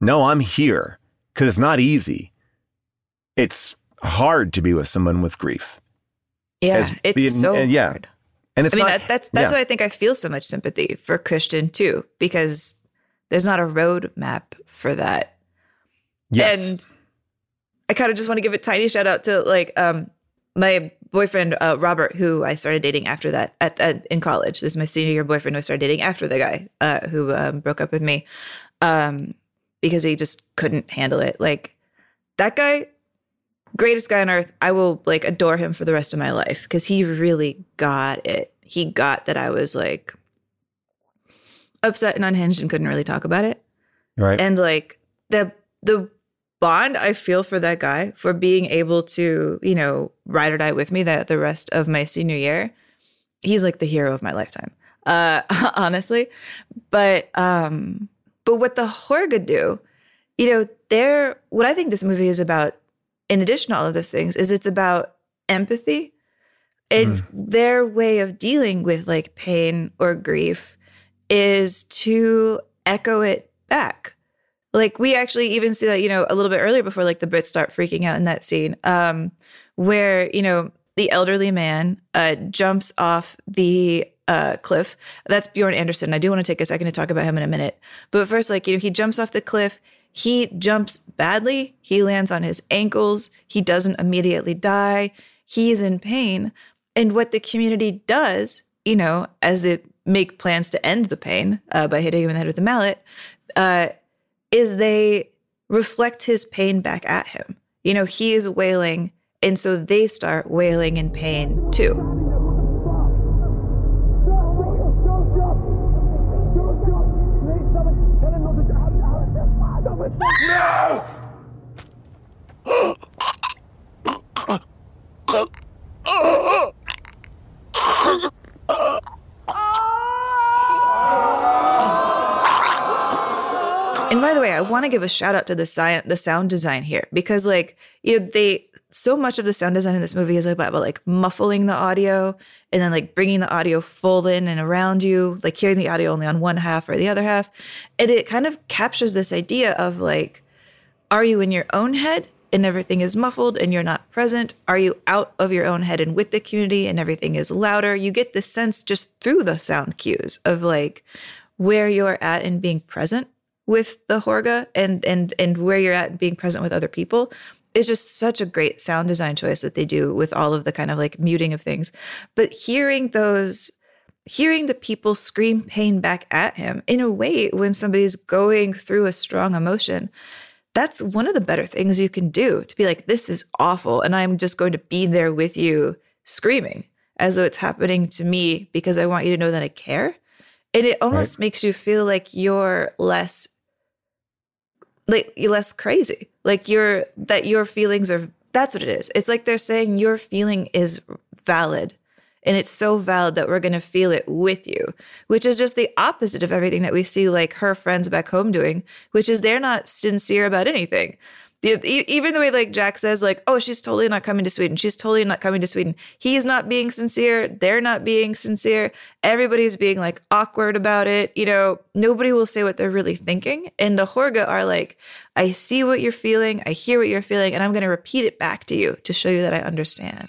no, I'm here because it's not easy. It's hard to be with someone with grief. Yeah, As it's being- so and yeah. hard. And it's I mean, not, that, that's that's yeah. why I think I feel so much sympathy for Christian too, because there's not a roadmap for that. Yes. And I kind of just want to give a tiny shout out to like um my boyfriend uh, Robert, who I started dating after that at, at in college. This is my senior year boyfriend who I started dating after the guy uh, who um, broke up with me, um, because he just couldn't handle it. Like that guy, greatest guy on earth. I will like adore him for the rest of my life because he really got it. He got that I was like upset and unhinged and couldn't really talk about it. Right. And like the the bond I feel for that guy for being able to, you know, ride or die with me that the rest of my senior year, he's like the hero of my lifetime. Uh honestly. But um but what the Hårga do, you know, they're what I think this movie is about, in addition to all of those things, is it's about empathy and their way of dealing with like pain or grief is to echo it back. Like we actually even see that, you know, a little bit earlier before like the Brits start freaking out in that scene, um, where, you know, the elderly man uh jumps off the uh cliff. That's Björn Andrésen. I do want to take a second to talk about him in a minute. But first, like, you know, he jumps off the cliff. He jumps badly. He lands on his ankles. He doesn't immediately die. He is in pain. And what the community does, you know, as they make plans to end the pain uh, by hitting him in the head with a mallet, uh, is they reflect his pain back at him. You know, he is wailing, and so they start wailing in pain too. No! And by the way, I want to give a shout out to the science, the sound design here because, like, you know, they so much of the sound design in this movie is about, about like muffling the audio and then like bringing the audio full in and around you, like hearing the audio only on one half or the other half, and it kind of captures this idea of like, are you in your own head and everything is muffled and you're not present? Are you out of your own head and with the community and everything is louder? You get this sense just through the sound cues of like where you're at and being present with the Hårga and and and where you're at being present with other people is just such a great sound design choice that they do with all of the kind of like muting of things. But hearing those hearing the people scream pain back at him in a way when somebody's going through a strong emotion that's one of the better things you can do to be like this is awful and i'm just going to be there with you screaming as though it's happening to me because i want you to know that i care and it almost makes you feel like you're less like less crazy. Like you're that your feelings are that's what it is. It's like they're saying your feeling is valid and it's so valid that we're going to feel it with you which is just the opposite of everything that we see like her friends back home doing which is they're not sincere about anything Even the way like Jack says, like, oh, she's totally not coming to Sweden. She's totally not coming to Sweden. He's not being sincere. They're not being sincere. Everybody's being like awkward about it. You know, nobody will say what they're really thinking. And the Hårga are like, I see what you're feeling. I hear what you're feeling. And I'm going to repeat it back to you to show you that I understand.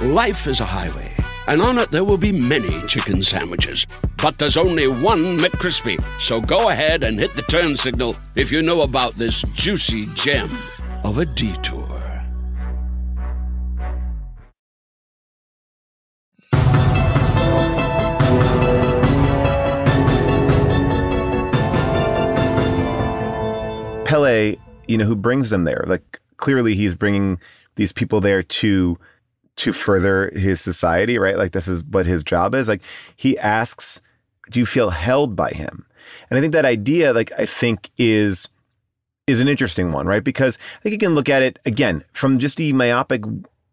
Life is a highway, and on it there will be many chicken sandwiches. But there's only one McCrispy. So go ahead and hit the turn signal if you know about this juicy gem of a detour. Pelle, you know, who brings them there. Like clearly he's bringing these people there to to further his society, right? Like this is what his job is. Like he asks, do you feel held by him? And I think that idea, like I think is is an interesting one, right? Because I think you can look at it again from just the myopic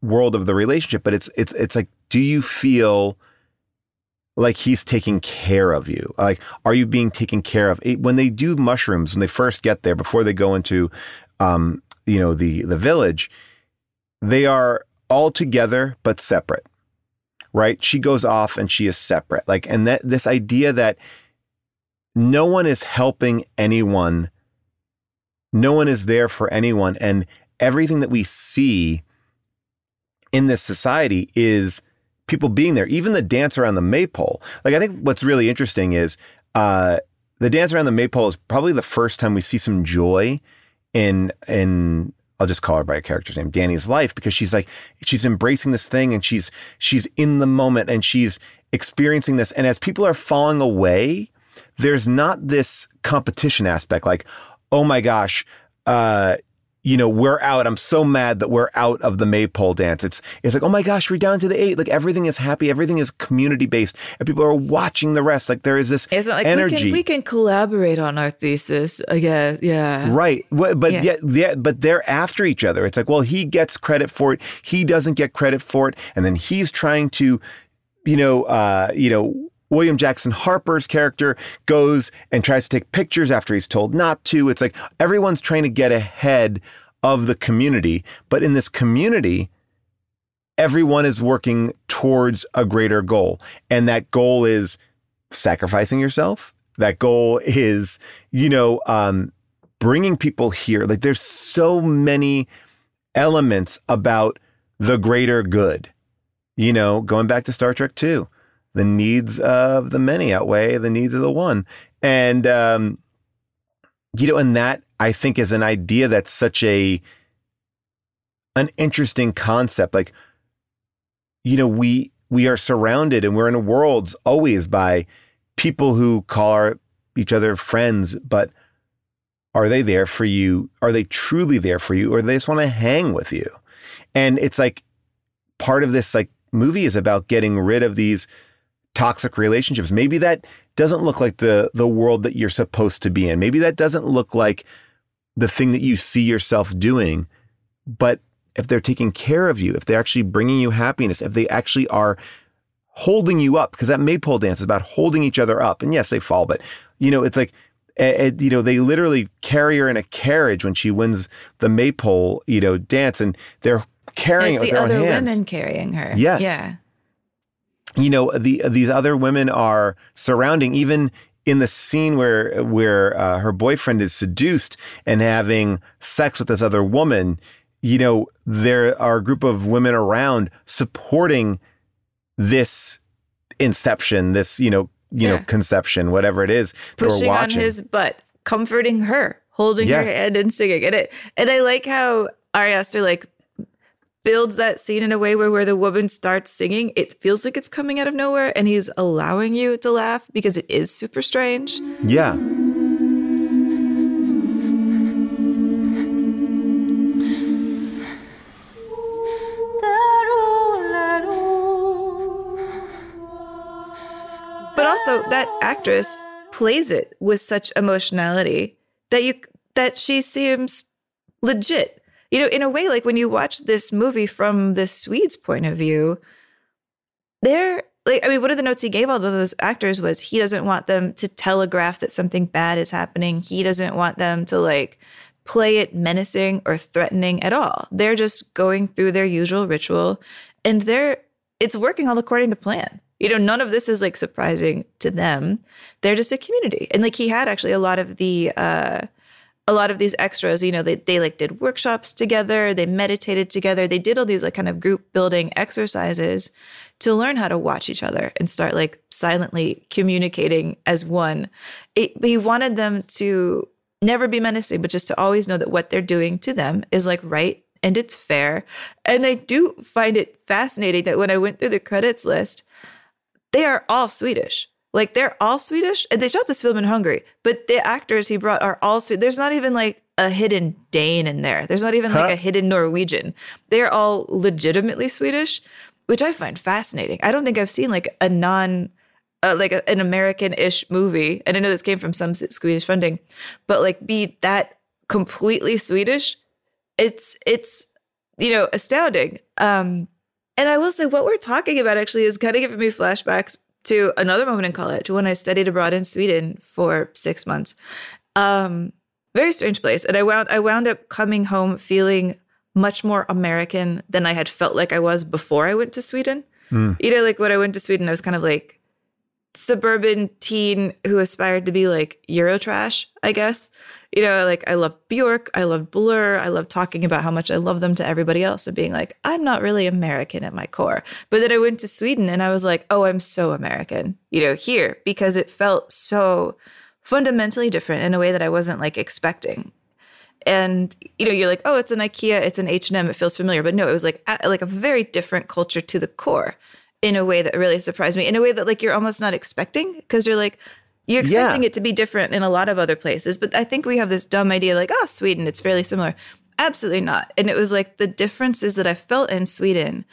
world of the relationship, but it's it's it's like, do you feel like he's taking care of you? Like, are you being taken care of? When they do mushrooms, when they first get there, before they go into, um, you know, the the village, they are all together but separate, right? She goes off and she is separate. Like, and that this idea that no one is helping anyone, no one is there for anyone, and everything that we see in this society is people being there. Even the dance around the maypole. Like I think what's really interesting is uh, the dance around the maypole is probably the first time we see some joy in in I'll just call her by a character's name, Dani's life, because she's like she's embracing this thing and she's she's in the moment and she's experiencing this. And as people are falling away, there's not this competition aspect like, oh my gosh, uh, you know, we're out. I'm so mad that we're out of the maypole dance. It's it's like, oh my gosh, we're down to the eight. Like everything is happy, everything is community based, and people are watching the rest. Like there is this It's not like energy. we can we can collaborate on our thesis. I guess. Yeah. Right. But Yeah. yet, yeah, but they're after each other. It's like, well, he gets credit for it. He doesn't get credit for it. And then he's trying to, you know, uh, you know, William Jackson Harper's character goes and tries to take pictures after he's told not to. It's like everyone's trying to get ahead of the community. But in this community, everyone is working towards a greater goal. And that goal is sacrificing yourself. That goal is, you know, um, bringing people here. Like there's so many elements about the greater good. You know, going back to Star Trek 2, the needs of the many outweigh the needs of the one. And, um, you know, and that I think is an idea that's such a, an interesting concept. Like, you know, we, we are surrounded and we're in worlds always by people who call our, each other friends, but are they there for you? Are they truly there for you? Or they just want to hang with you? And it's like part of this like movie is about getting rid of these toxic relationships. Maybe that doesn't look like the the world that you're supposed to be in. Maybe that doesn't look like the thing that you see yourself doing. But if they're taking care of you, if they're actually bringing you happiness, if they actually are holding you up, because that maypole dance is about holding each other up. And yes, they fall, but you know, it's like eh, you know, they literally carry her in a carriage when she wins the maypole, you know, dance, and they're carrying it's it with the their own other hands women carrying her. Yes. Yeah. You know the these other women are surrounding even in the scene where where uh, her boyfriend is seduced and having sex with this other woman you know there are a group of women around supporting this inception this you know you know conception whatever it is pushing on his butt, comforting her, holding her hand and singing. And it and I like how Ari Aster like builds that scene in a way where where the woman starts singing, it feels like it's coming out of nowhere and he's allowing you to laugh because it is super strange. Yeah. But also that actress plays it with such emotionality that you that she seems legit. You know, in a way like when you watch this movie from the Swede's point of view, they're like I mean, one of the notes he gave all of those actors was he doesn't want them to telegraph that something bad is happening. He doesn't want them to like play it menacing or threatening at all. They're just going through their usual ritual and they're it's working all according to plan. You know, none of this is like surprising to them. They're just a community. And like he had actually a lot of the uh a lot of these extras, you know, they they like did workshops together, they meditated together, they did all these like kind of group building exercises to learn how to watch each other and start like silently communicating as one. It, he wanted them to never be menacing, but just to always know that what they're doing to them is like right and it's fair. And I do find it fascinating that when I went through the credits list, they are all Swedish. Like they're all Swedish. And they shot this film in Hungary, but the actors he brought are all Swedish. There's not even like a hidden Dane in there. There's not even like a hidden Norwegian. They're all legitimately Swedish, which I find fascinating. I don't think I've seen like a non uh, like a, an American-ish movie, and I know this came from some Swedish funding, but like be that completely Swedish, it's it's you know astounding. Um, and I will say, what we're talking about actually is kind of giving me flashbacks to another moment in college when I studied abroad in Sweden for six months. Um, very strange place, and I wound I wound up coming home feeling much more American than I had felt like I was before I went to Sweden. Mm. You know, like when I went to Sweden, I was kind of like suburban teen who aspired to be like Eurotrash, I guess. You know, like I love Bjork, I love Blur, I love talking about how much I love them to everybody else and being like, I'm not really American at my core. But then I went to Sweden and I was like, oh, I'm so American, you know, here because it felt so fundamentally different in a way that I wasn't like expecting. And you know, you're like, oh, it's an IKEA, it's an H and M, it feels familiar, but no, it was like like a very different culture to the core in a way that really surprised me. In a way that like you're almost not expecting because you're like you're Yeah. expecting it to be different in a lot of other places. But I think we have this dumb idea like, oh, Sweden, it's fairly similar. Absolutely not. And it was like the differences that I felt in Sweden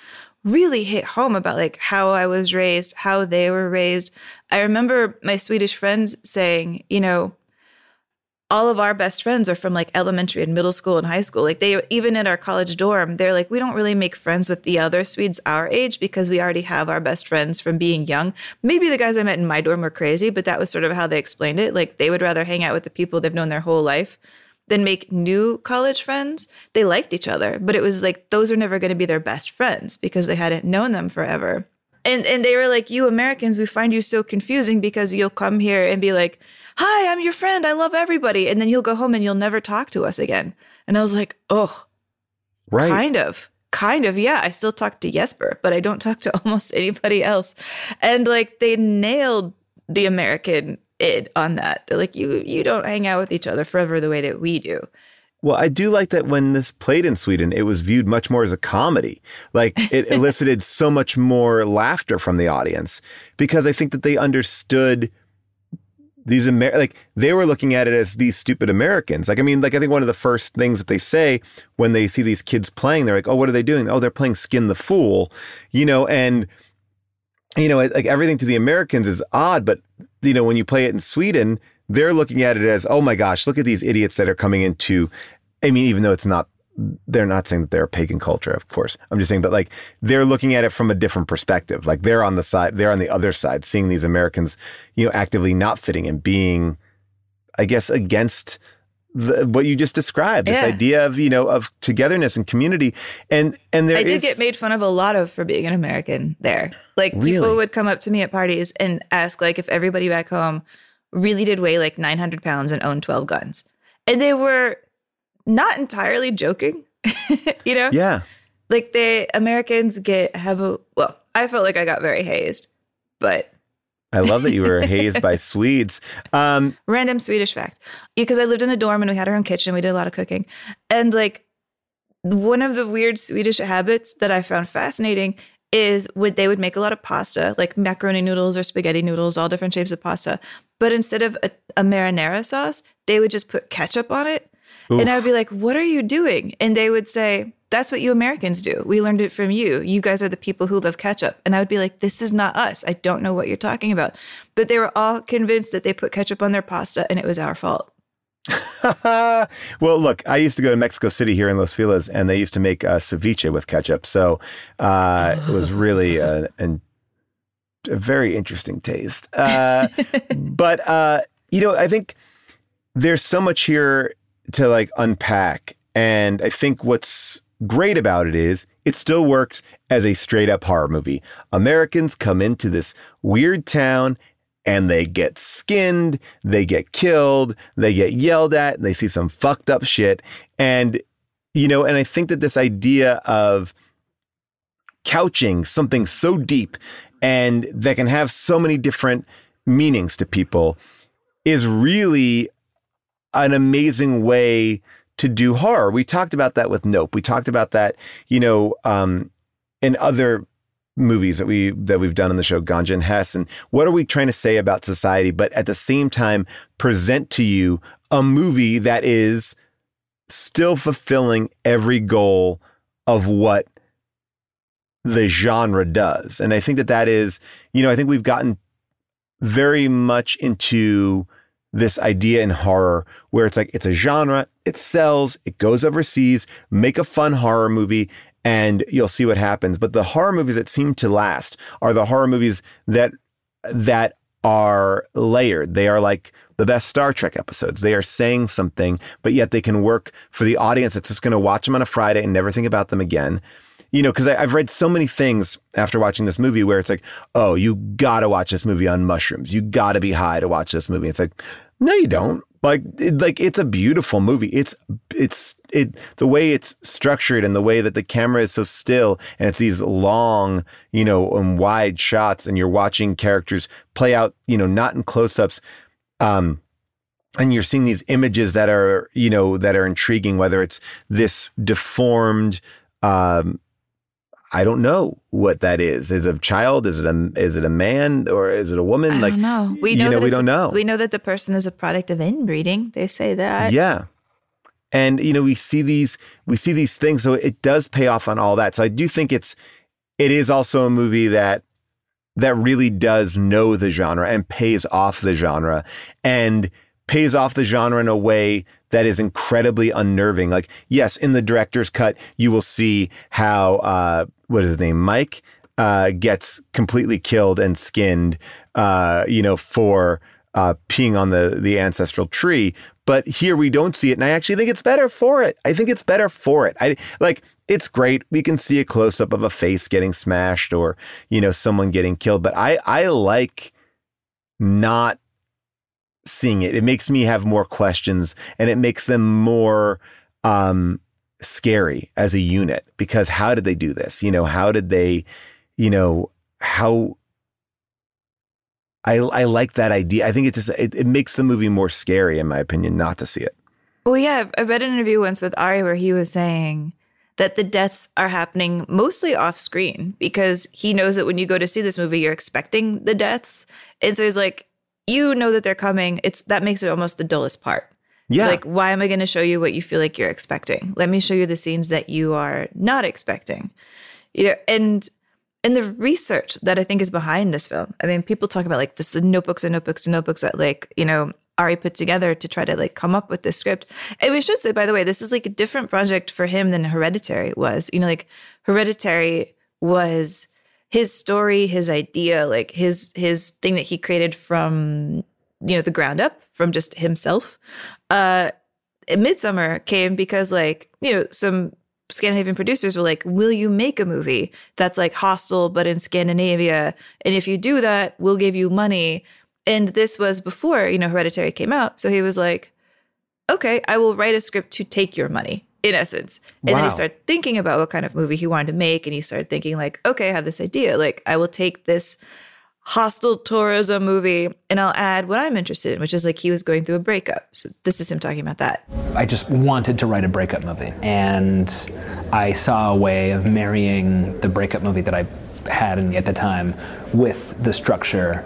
really hit home about like how I was raised, how they were raised. I remember my Swedish friends saying, you know, all of our best friends are from like elementary and middle school and high school. Like they even in our college dorm, they're like, we don't really make friends with the other Swedes our age because we already have our best friends from being young. Maybe the guys I met in my dorm were crazy, but that was sort of how they explained it. Like they would rather hang out with the people they've known their whole life than make new college friends. They liked each other, but it was like those are never going to be their best friends because they hadn't known them forever. And and they were like, "You Americans, we find you so confusing because you'll come here and be like, "Hi, I'm your friend. I love everybody." And then you'll go home and you'll never talk to us again. And I was like, "Oh, Right. kind of." Kind of, yeah. I still talk to Jesper, but I don't talk to almost anybody else. And like they nailed the American id on that. They're like, you you don't hang out with each other forever the way that we do. Well, I do like that when this played in Sweden, it was viewed much more as a comedy. Like it elicited so much more laughter from the audience because I think that they understood these Amer- like they were looking at it as these stupid Americans. Like I mean, like I think one of the first things that they say when they see these kids playing, they're like, "Oh, what are they doing? Oh, they're playing Skin the Fool," you know, and you know, like everything to the Americans is odd, but you know, when you play it in Sweden, they're looking at it as, oh my gosh, look at these idiots that are coming into. I mean, even though it's not, they're not saying that they're a pagan culture, of course. I'm just saying, but like they're looking at it from a different perspective. Like they're on the side, they're on the other side, seeing these Americans, you know, actively not fitting and being, I guess, against the, what you just described. This Yeah. idea of you know of togetherness and community, and and there I did is- get made fun of a lot of for being an American there. Like Really? people would come up to me at parties and ask like if everybody back home really did weigh like 900 pounds and own 12 guns. And they were not entirely joking, you know? Yeah. Like the Americans get have a well, I felt like I got very hazed, but I love that you were hazed by Swedes. Um, random Swedish fact. Because I lived in a dorm and we had our own kitchen, we did a lot of cooking. And like one of the weird Swedish habits that I found fascinating is would they would make a lot of pasta, like macaroni noodles or spaghetti noodles, all different shapes of pasta. But instead of a, a marinara sauce, they would just put ketchup on it. And I would be like, "What are you doing?" And they would say, "That's what you Americans do. We learned it from you. You guys are the people who love ketchup." And I would be like, "This is not us. I don't know what you're talking about." But they were all convinced that they put ketchup on their pasta and it was our fault. well, look, I used to go to Mexico City here in Los Feliz, and they used to make uh, ceviche with ketchup. So uh, it was really a, a very interesting taste. Uh, but uh, you know, I think there's so much here to like unpack, and I think what's great about it is it still works as a straight up horror movie. Americans come into this weird town and they get skinned, they get killed, they get yelled at, and they see some fucked up shit. And, you know, and I think that this idea of couching something so deep and that can have so many different meanings to people is really an amazing way to do horror. We talked about that with Nope. We talked about that, you know, um, in other movies that we that we've done on the show Ganja and Hess and what are we trying to say about society but at the same time present to you a movie that is still fulfilling every goal of what the genre does and I think that that is you know I think we've gotten very much into this idea in horror where it's like it's a genre, it sells, it goes overseas, make a fun horror movie and you'll see what happens. But the horror movies that seem to last are the horror movies that that are layered. They are like the best Star Trek episodes. They are saying something, but yet they can work for the audience that's just going to watch them on a Friday and never think about them again. You know, because I've read so many things after watching this movie where it's like, oh, you got to watch this movie on mushrooms. You got to be high to watch this movie. It's like, no, you don't. Like, it, like it's a beautiful movie. It's it's it the way it's structured and the way that the camera is so still and it's these long, you know, and wide shots, and you're watching characters play out, you know, not in close-ups. Um, and you're seeing these images that are, you know, that are intriguing. Whether it's this deformed, um, I don't know what that is. Is it a child? Is it a is it a man or is it a woman? I like don't know. We know, know that we don't know. We know that the person is a product of inbreeding. They say that. Yeah. And you know, we see these we see these things so it does pay off on all that. So I do think it's it is also a movie that that really does know the genre and pays off the genre and pays off the genre in a way that is incredibly unnerving. Like, yes, in the director's cut, you will see how uh, what is his name, Mike, uh, gets completely killed and skinned, uh, you know, for uh, peeing on the the ancestral tree. But here we don't see it, and I actually think it's better for it. I think it's better for it. I like it's great. We can see a close up of a face getting smashed or you know someone getting killed, but I I like not seeing it. It makes me have more questions, and it makes them more um, scary as a unit because how did they do this? You know, how did they? You know how I I like that idea. I think it just it, it makes the movie more scary, in my opinion, not to see it. Well, yeah, I read an interview once with Ari where he was saying that the deaths are happening mostly off screen because he knows that when you go to see this movie, you're expecting the deaths. And so he's like, you know that they're coming. It's that makes it almost the dullest part. Yeah. Like, why am I going to show you what you feel like you're expecting? Let me show you the scenes that you are not expecting. You know, and and the research that I think is behind this film. I mean, people talk about like this the notebooks and notebooks and notebooks that like, you know, Ari put together to try to like come up with this script. And we should say, by the way, this is like a different project for him than Hereditary was. You know, like Hereditary was his story, his idea, like his his thing that he created from you know the ground up from just himself. Uh Midsommar came because like, you know, some Scandinavian producers were like, "Will you make a movie that's like Hostel but in Scandinavia? And if you do that, we'll give you money." And this was before, you know, Hereditary came out. So he was like, "Okay, I will write a script to take your money." In essence. And then he started thinking about what kind of movie he wanted to make and he started thinking like, "Okay, I have this idea. Like I will take this hostile tourism movie. And I'll add what I'm interested in, which is like he was going through a breakup. So this is him talking about that. I just wanted to write a breakup movie. And I saw a way of marrying the breakup movie that I had at the time with the structure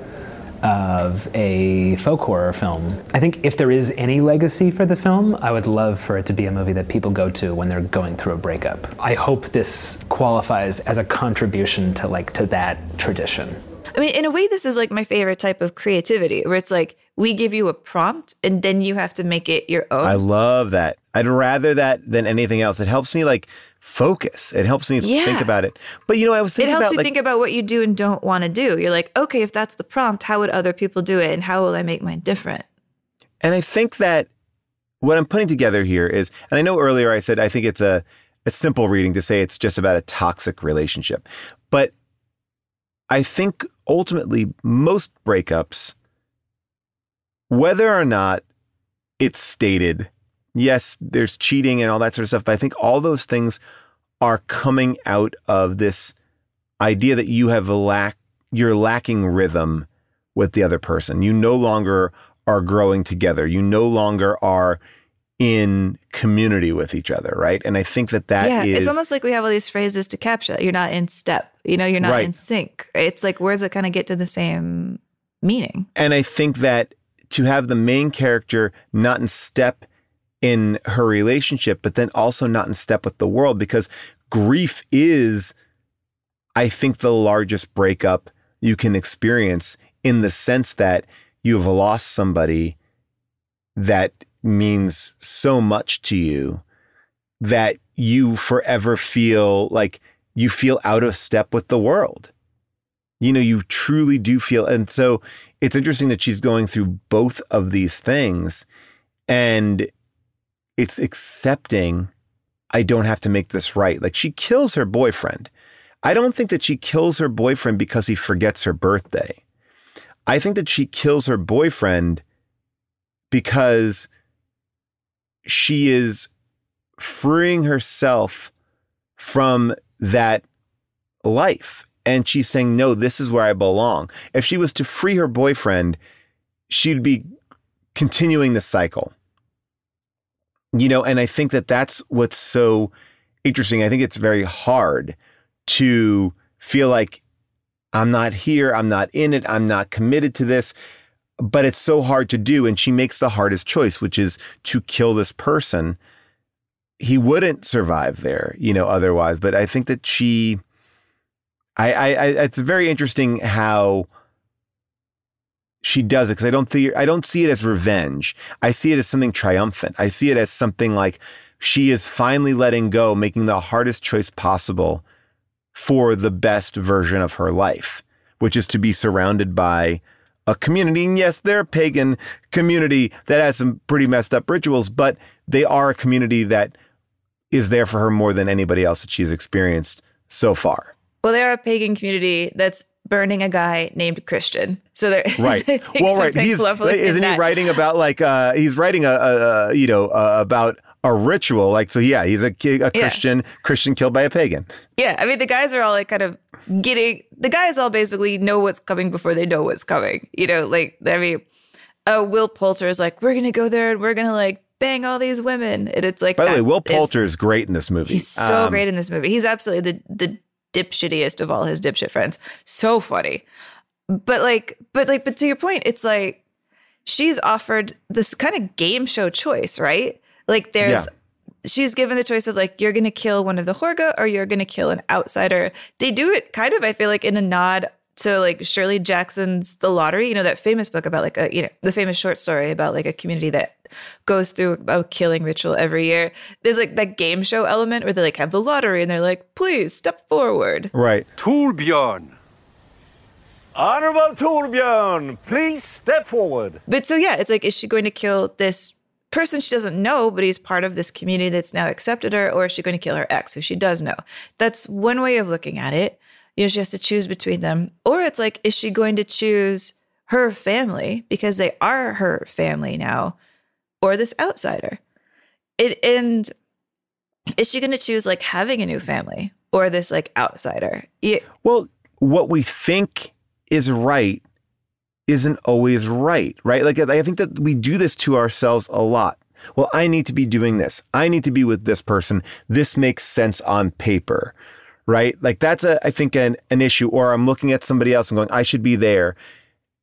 of a folk horror film. I think if there is any legacy for the film, I would love for it to be a movie that people go to when they're going through a breakup. I hope this qualifies as a contribution to like to that tradition. I mean, in a way, this is like my favorite type of creativity, where it's like we give you a prompt and then you have to make it your own. I love that. I'd rather that than anything else. It helps me like focus. It helps me Yeah. think about it. But you know, I was it helps about you like, think about what you do and don't want to do. You're like, okay, if that's the prompt, how would other people do it, and how will I make mine different? And I think that what I'm putting together here is, and I know earlier I said I think it's a, a simple reading to say it's just about a toxic relationship. But I think ultimately most breakups, whether or not it's stated, yes, there's cheating and all that sort of stuff, but I think all those things are coming out of this idea that you have lack, you're lacking rhythm with the other person. You no longer are growing together. You no longer are in community with each other, right? And I think that that yeah, is it's almost like we have all these phrases to capture. You're not in step. You know, you're not Right. in sync. It's like where does it kind of get to the same meaning? And I think that to have the main character not in step in her relationship, but then also not in step with the world, because grief is, I think, the largest breakup you can experience in the sense that you have lost somebody that means so much to you that you forever feel like you feel out of step with the world you know, you truly do feel. And so it's interesting that she's going through both of these things and it's accepting I don't have to make this right. Like she kills her boyfriend. I don't think that she kills her boyfriend because he forgets her birthday. I think that she kills her boyfriend because she is freeing herself from that life. And she's saying, no, this is where I belong. If she was to free her boyfriend, she'd be continuing the cycle. You know, and I think that that's what's so interesting. I think it's very hard to feel like I'm not here, I'm not in it, I'm not committed to this, but it's so hard to do. And she makes the hardest choice, which is to kill this person. He wouldn't survive there, you know, otherwise. But I think that she, I, I, I it's very interesting how she does it because I don't think I don't see it as revenge. I see it as something triumphant. I see it as something like she is finally letting go, making the hardest choice possible for the best version of her life, which is to be surrounded by a community. And yes, they're a pagan community that has some pretty messed up rituals, but they are a community that is there for her more than anybody else that she's experienced so far. Well, they're a pagan community that's burning a guy named Christian. So they're Right. well, right. He's isn't he writing about like uh he's writing a, a, you know uh, about a ritual like so yeah he's a, a Christian Christian killed by a pagan. Yeah, I mean the guys are all like kind of getting the guys all basically know what's coming before they know what's coming. You know, like I mean, uh, Will Poulter is like, we're gonna go there and we're gonna like bang all these women, and it's like By the way, Will Poulter is great in this movie. He's so Um, great in this movie. He's absolutely the the dipshittiest of all his dipshit friends. So funny. But like, but like, but to your point, it's like she's offered this kind of game show choice, right? Like there's she's given the choice of like you're gonna kill one of the Hårga or you're gonna kill an outsider. They do it kind of, I feel like, in a nod to like Shirley Jackson's The Lottery, you know, that famous book about like a, you know, the famous short story about like a community that goes through a killing ritual every year. There's like that game show element where they like have the lottery and they're like, please step forward. Right. Torbjörn. Honorable Torbjörn, please step forward. But so yeah, it's like, is she going to kill this person she doesn't know, but he's part of this community that's now accepted her, or is she going to kill her ex who she does know? That's one way of looking at it. You know, she has to choose between them. Or it's like, is she going to choose her family because they are her family now, or this outsider? It and is she going to choose like having a new family or this like outsider? Yeah. Well, what we think is right isn't always right, right? Like I think that we do this to ourselves a lot. Well, I need to be doing this. I need to be with this person. This makes sense on paper, right? Like that's a I think an an issue or I'm looking at somebody else and going I should be there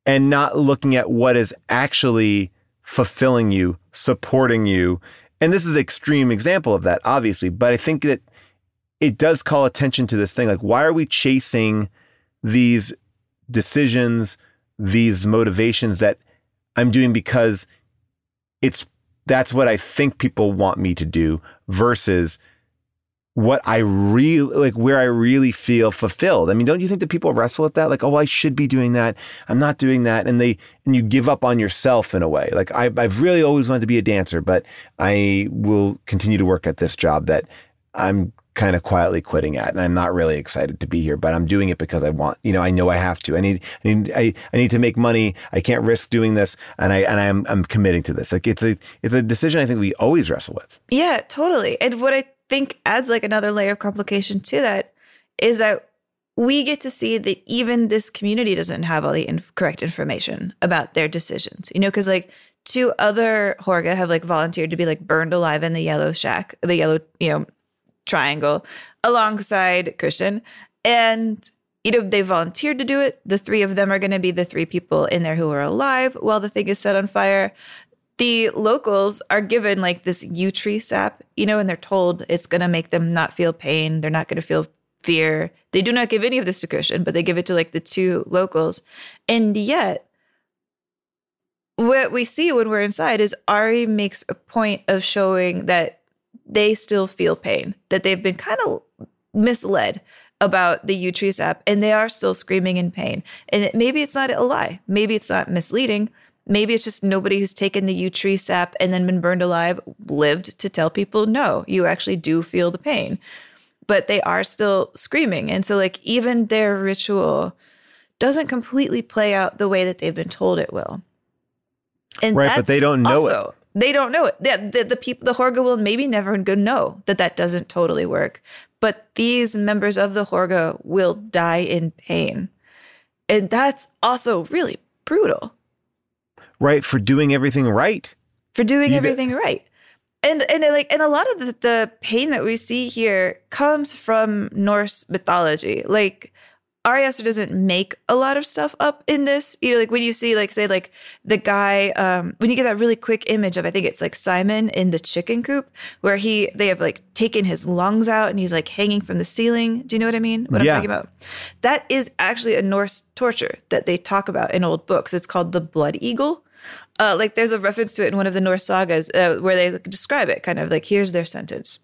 and not looking at what is actually fulfilling you, supporting you. And this is an extreme example of that, obviously, but I think that it does call attention to this thing. Like, why are we chasing these decisions, these motivations that I'm doing because it's that's what I think people want me to do versus what I really like where I really feel fulfilled. I mean, don't you think that people wrestle with that? Like, oh, I should be doing that. I'm not doing that. And they and you give up on yourself in a way. Like I I've really always wanted to be a dancer, but I will continue to work at this job that I'm kind of quietly quitting at and I'm not really excited to be here but I'm doing it because I want you know I know I have to I need I need I, I need to make money I can't risk doing this and I and I'm I'm committing to this like it's a it's a decision I think we always wrestle with Yeah, totally. And what I think adds like another layer of complication to that is that we get to see that even this community doesn't have all the correct information about their decisions. You know, because like two other Hårga have like volunteered to be like burned alive in the yellow shack, the yellow, you know, triangle alongside Christian. And you know, they volunteered to do it. The three of them are going to be the three people in there who are alive while the thing is set on fire the locals are given like this yew tree sap, you know, and they're told it's going to make them not feel pain. They're not going to feel fear. They do not give any of this to Christian, but they give it to like the two locals. And yet, what we see when we're inside is Ari makes a point of showing that they still feel pain, that they've been kind of misled about the yew tree sap and they are still screaming in pain. And it, maybe it's not a lie. Maybe it's not misleading Maybe it's just nobody who's taken the yew tree sap and then been burned alive lived to tell people, no, you actually do feel the pain. But they are still screaming. And so, like, even their ritual doesn't completely play out the way that they've been told it will. And right, but they don't know also, it. They don't know it. The, the, the people, the Hårga will maybe never know that that doesn't totally work. But these members of the Hårga will die in pain. And that's also really brutal right for doing everything right for doing you everything right and and like and a lot of the, the pain that we see here comes from norse mythology like Ari Aster doesn't make a lot of stuff up in this. You know, like when you see, like, say, like the guy, um, when you get that really quick image of, I think it's like Simon in the chicken coop, where he, they have like taken his lungs out and he's like hanging from the ceiling. Do you know what I mean? What yeah. I'm talking about? That is actually a Norse torture that they talk about in old books. It's called the blood eagle. Uh, like there's a reference to it in one of the Norse sagas uh, where they describe it, kind of like here's their sentence.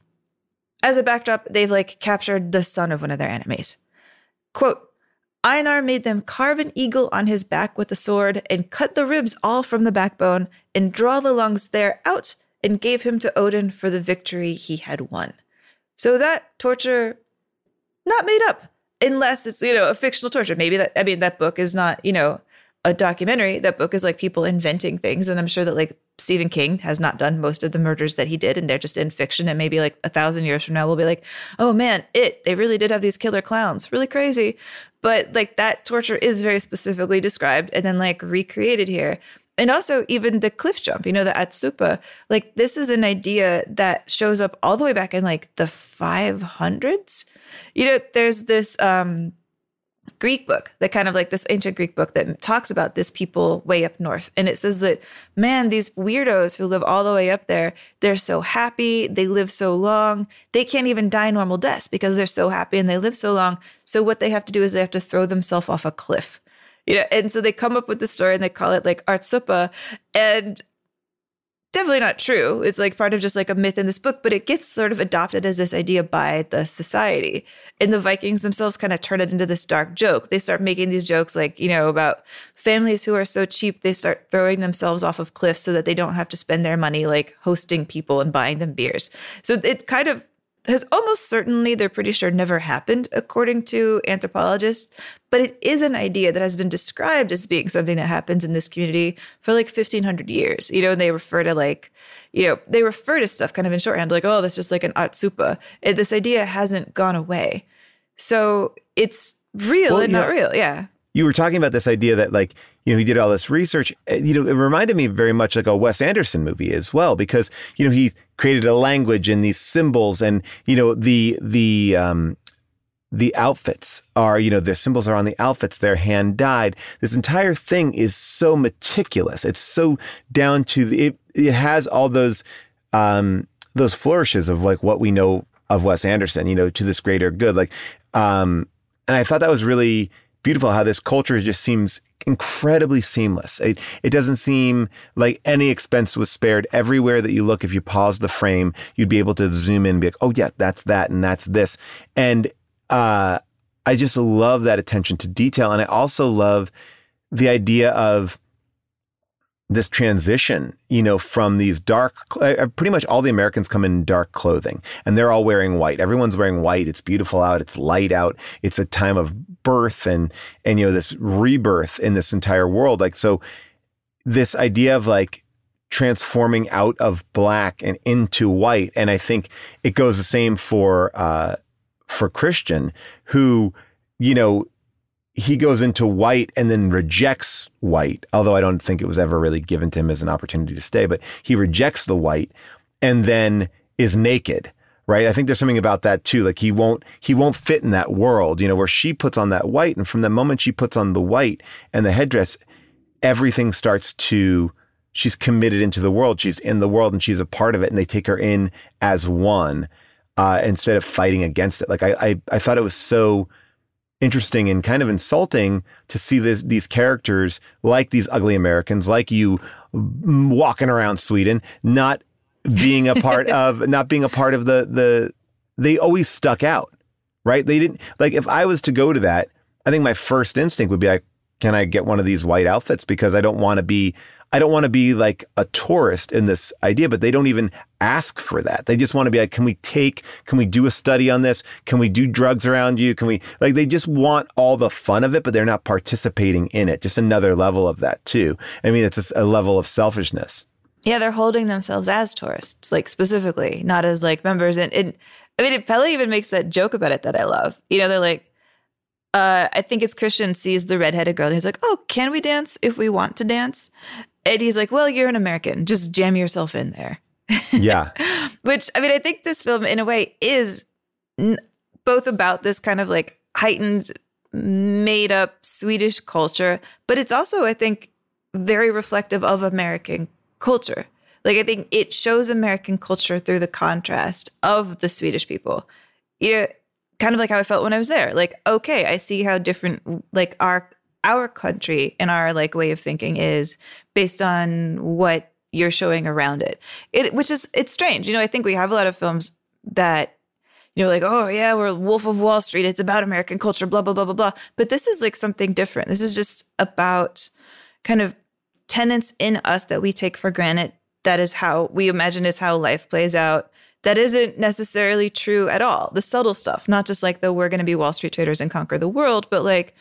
As a backdrop, they've like captured the son of one of their enemies. Quote, Einar made them carve an eagle on his back with a sword and cut the ribs all from the backbone and draw the lungs there out and gave him to Odin for the victory he had won. So that torture, not made up, unless it's, you know, a fictional torture. Maybe that, I mean, that book is not, you know, a documentary. That book is like people inventing things. And I'm sure that like Stephen King has not done most of the murders that he did, and they're just in fiction. And maybe like a thousand years from now, we'll be like, oh man, it, they really did have these killer clowns. Really crazy. But like that torture is very specifically described and then like recreated here. And also, even the cliff jump, you know, the ättestupa, like this is an idea that shows up all the way back in like the 500s. You know, there's this um, Greek book that kind of like this ancient Greek book that talks about this people way up north. And it says that, man, these weirdos who live all the way up there, they're so happy. They live so long. They can't even die normal deaths because they're so happy and they live so long. So what they have to do is they have to throw themselves off a cliff. You know, and so they come up with the story and they call it like ättestupa. And definitely not true. It's like part of just like a myth in this book, but it gets sort of adopted as this idea by the society. And the Vikings themselves kind of turn it into this dark joke. They start making these jokes like, you know, about families who are so cheap, they start throwing themselves off of cliffs so that they don't have to spend their money like hosting people and buying them beers. So it kind of has almost certainly, they're pretty sure, never happened, according to anthropologists. But it is an idea that has been described as being something that happens in this community for like 1500 years. You know, and they refer to like, you know, they refer to stuff kind of in shorthand, like, oh, that's just like an ättestupa. this idea hasn't gone away. So it's real well, and not real. Yeah. You were talking about this idea that like you know he did all this research. Uh, you know it reminded me very much like a wes anderson movie as well because you know he created a language and these symbols and you know the the um the outfits are you know the symbols are on the outfits. They're hand dyed. This entire thing is so meticulous. It's so down to the it, it has all those um those flourishes of like what we know of wes anderson you know to this greater good. Like um and i thought that was really beautiful how this culture just seems incredibly seamless. It, it doesn't seem like any expense was spared. Everywhere that you look, if you pause the frame, you'd be able to zoom in and be like, oh, yeah, that's that and that's this. And uh, I just love that attention to detail. And I also love the idea of this transition, you know, from these dark, uh, pretty much all the Americans come in dark clothing and they're all wearing white. Everyone's wearing white. It's beautiful out. It's light out. It's a time of birth and, and, you know, this rebirth in this entire world. Like, so this idea of like transforming out of black and into white. And I think it goes the same for, uh, for Christian who, you know, he goes into white and then rejects white, although I don't think it was ever really given to him as an opportunity to stay, but he rejects the white and then is naked. Right. I think there's something about that too. Like he won't he won't fit in that world, you know, where she puts on that white. And from the moment she puts on the white and the headdress, everything starts to she's committed into the world. She's in the world and she's a part of it. And they take her in as one, uh, instead of fighting against it. Like I, I I thought it was so interesting and kind of insulting to see this, these characters like these ugly Americans, like you walking around Sweden, not being a part of, not being a part of the, the, they always stuck out, right? They didn't, like, if I was to go to that, I think my first instinct would be like, can I get one of these white outfits? Because I don't want to be, I don't want to be like a tourist in this idea, but they don't even ask for that. They just want to be like, can we take, can we do a study on this? Can we do drugs around you? Can we, like, they just want all the fun of it, but they're not participating in it. Just another level of that, too. I mean, it's a level of selfishness. Yeah, they're holding themselves as tourists, like specifically, not as like members. And, and I mean, it Pelle even makes that joke about it that I love. You know, they're like, uh, I think it's Christian sees the redheaded girl. And he's like, "Oh, can we dance if we want to dance?" And he's like, "Well, you're an American. Just jam yourself in there." Yeah. Which I mean, I think this film, in a way, is n- both about this kind of like heightened, made up Swedish culture, but it's also, I think, very reflective of American culture. Like, I think it shows American culture through the contrast of the Swedish people. You know, kind of like how I felt when I was there. Like, okay, I see how different like our our country and our like way of thinking is based on what you're showing around it. It which is it's strange. You know, I think we have a lot of films that you know, like, oh yeah, we're Wolf of Wall Street. It's about American culture, blah, blah, blah, blah, blah. But this is like something different. This is just about kind of tenets in us that we take for granted. That is how we imagine is how life plays out that isn't necessarily true at all. The subtle stuff, not just like the we're going to be Wall Street traders and conquer the world, but like,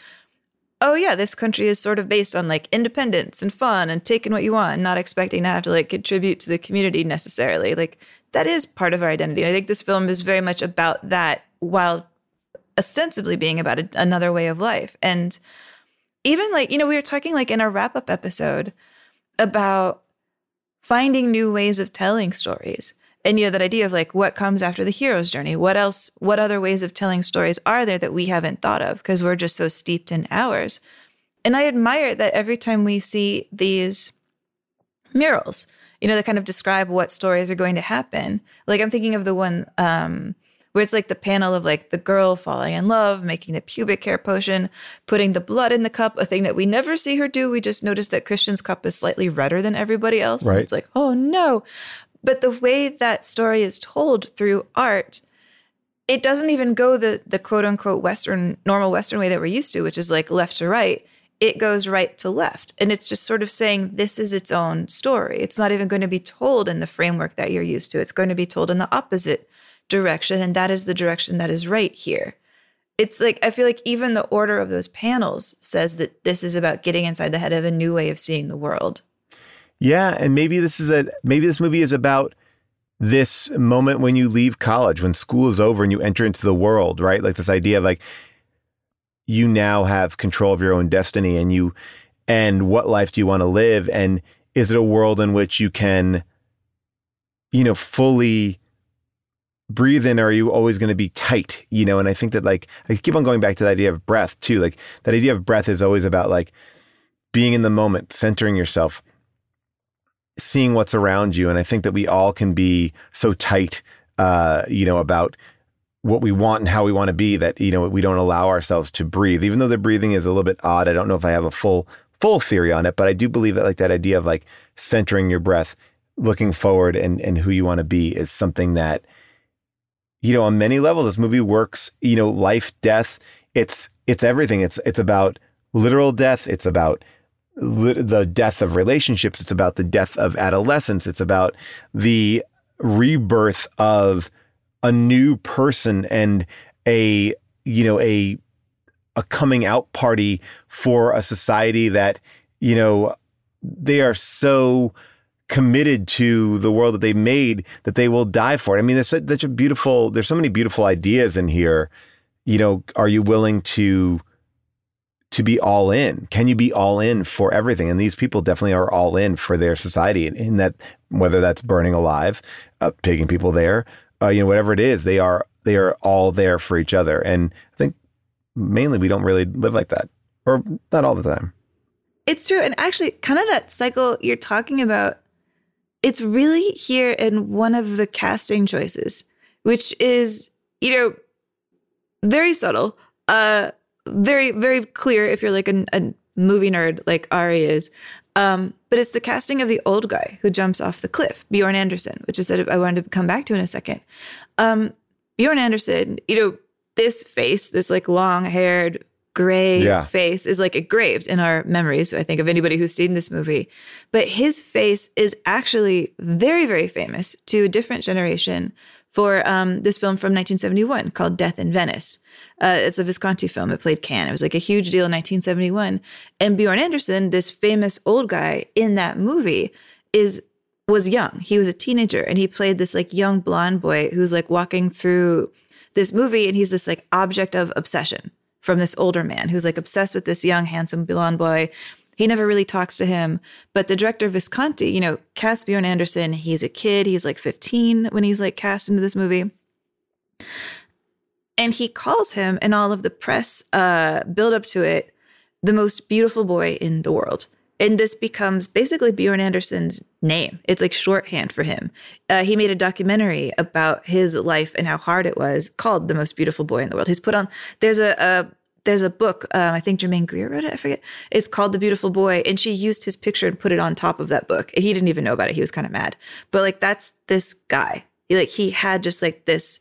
oh yeah, this country is sort of based on like independence and fun and taking what you want and not expecting to have to like contribute to the community necessarily. Like that is part of our identity. And I think this film is very much about that while ostensibly being about a, another way of life. And even like, you know, we were talking like in our wrap up episode about finding new ways of telling stories and you know that idea of like what comes after the hero's journey what else what other ways of telling stories are there that we haven't thought of because we're just so steeped in ours and i admire that every time we see these murals you know that kind of describe what stories are going to happen like i'm thinking of the one um where it's like the panel of like the girl falling in love, making the pubic hair potion, putting the blood in the cup, a thing that we never see her do. We just notice that Christian's cup is slightly redder than everybody else. Right. And it's like, oh no. But the way that story is told through art, it doesn't even go the the quote unquote Western normal Western way that we're used to, which is like left to right. It goes right to left. And it's just sort of saying this is its own story. It's not even going to be told in the framework that you're used to. It's going to be told in the opposite direction. And that is the direction that is right here. It's like, I feel like even the order of those panels says that this is about getting inside the head of a new way of seeing the world. Yeah, and maybe this is a maybe this movie is about this moment when you leave college, when school is over and you enter into the world, right? Like this idea of like you now have control of your own destiny and you and what life do you want to live and is it a world in which you can you know fully breathe in or are you always going to be tight you know and i think that like i keep on going back to the idea of breath too like that idea of breath is always about like being in the moment centering yourself seeing what's around you. And i think that we all can be so tight uh you know about what we want and how we want to be that you know we don't allow ourselves to breathe. Even though the breathing is a little bit odd i don't know if i have a full full theory on it but i do believe that like that idea of like centering your breath looking forward and and who you want to be is something that you know on many levels this movie works you know life death it's it's everything. It's it's about literal death. It's about the death of relationships it's about the death of adolescence it's about the rebirth of a new person and a you know a a coming out party for a society that you know they are so committed to the world that they made that they will die for it. I mean, there's such, a beautiful. There's so many beautiful ideas in here. You know, are you willing to to be all in? Can you be all in for everything? And these people definitely are all in for their society. In, in that, whether that's burning alive, uh, taking people there, uh, you know, whatever it is, they are they are all there for each other. And I think mainly we don't really live like that, or not all the time. It's true. And actually, kind of that cycle you're talking about, it's really here in one of the casting choices, which is, you know, very subtle, uh, very, very clear if you're like a, a movie nerd like Ari is. Um, but it's the casting of the old guy who jumps off the cliff, Björn Andrésen, which is that I wanted to come back to in a second. Um, Björn Andrésen, you know, this face, this like long haired, gray Yeah. face is like engraved in our memories. I think of anybody who's seen this movie. But his face is actually very, very famous to a different generation for um, this film from 1971 called Death in Venice. Uh, it's a Visconti film. It played Cannes. It was like a huge deal in 1971. And Björn Andrésen, this famous old guy in that movie, is was young. He was a teenager and he played this like young blonde boy who's like walking through this movie and he's this like object of obsession from this older man who's like obsessed with this young, handsome blonde boy. He never really talks to him. But the director Visconti, you know, cast Björn Andrésen. He's a kid. He's like 15 when he's like cast into this movie. And he calls him and all of the press uh, build up to it the most beautiful boy in the world. And this becomes basically Björn Andrésen's name. It's like shorthand for him. Uh, he made a documentary about his life and how hard it was called The Most Beautiful Boy in the World. He's put on, there's a, a there's a book, uh, I think Germaine Greer wrote it, I forget. It's called The Beautiful Boy. And she used his picture and put it on top of that book. And he didn't even know about it. He was kind of mad. But like, that's this guy. He, like, he had just like this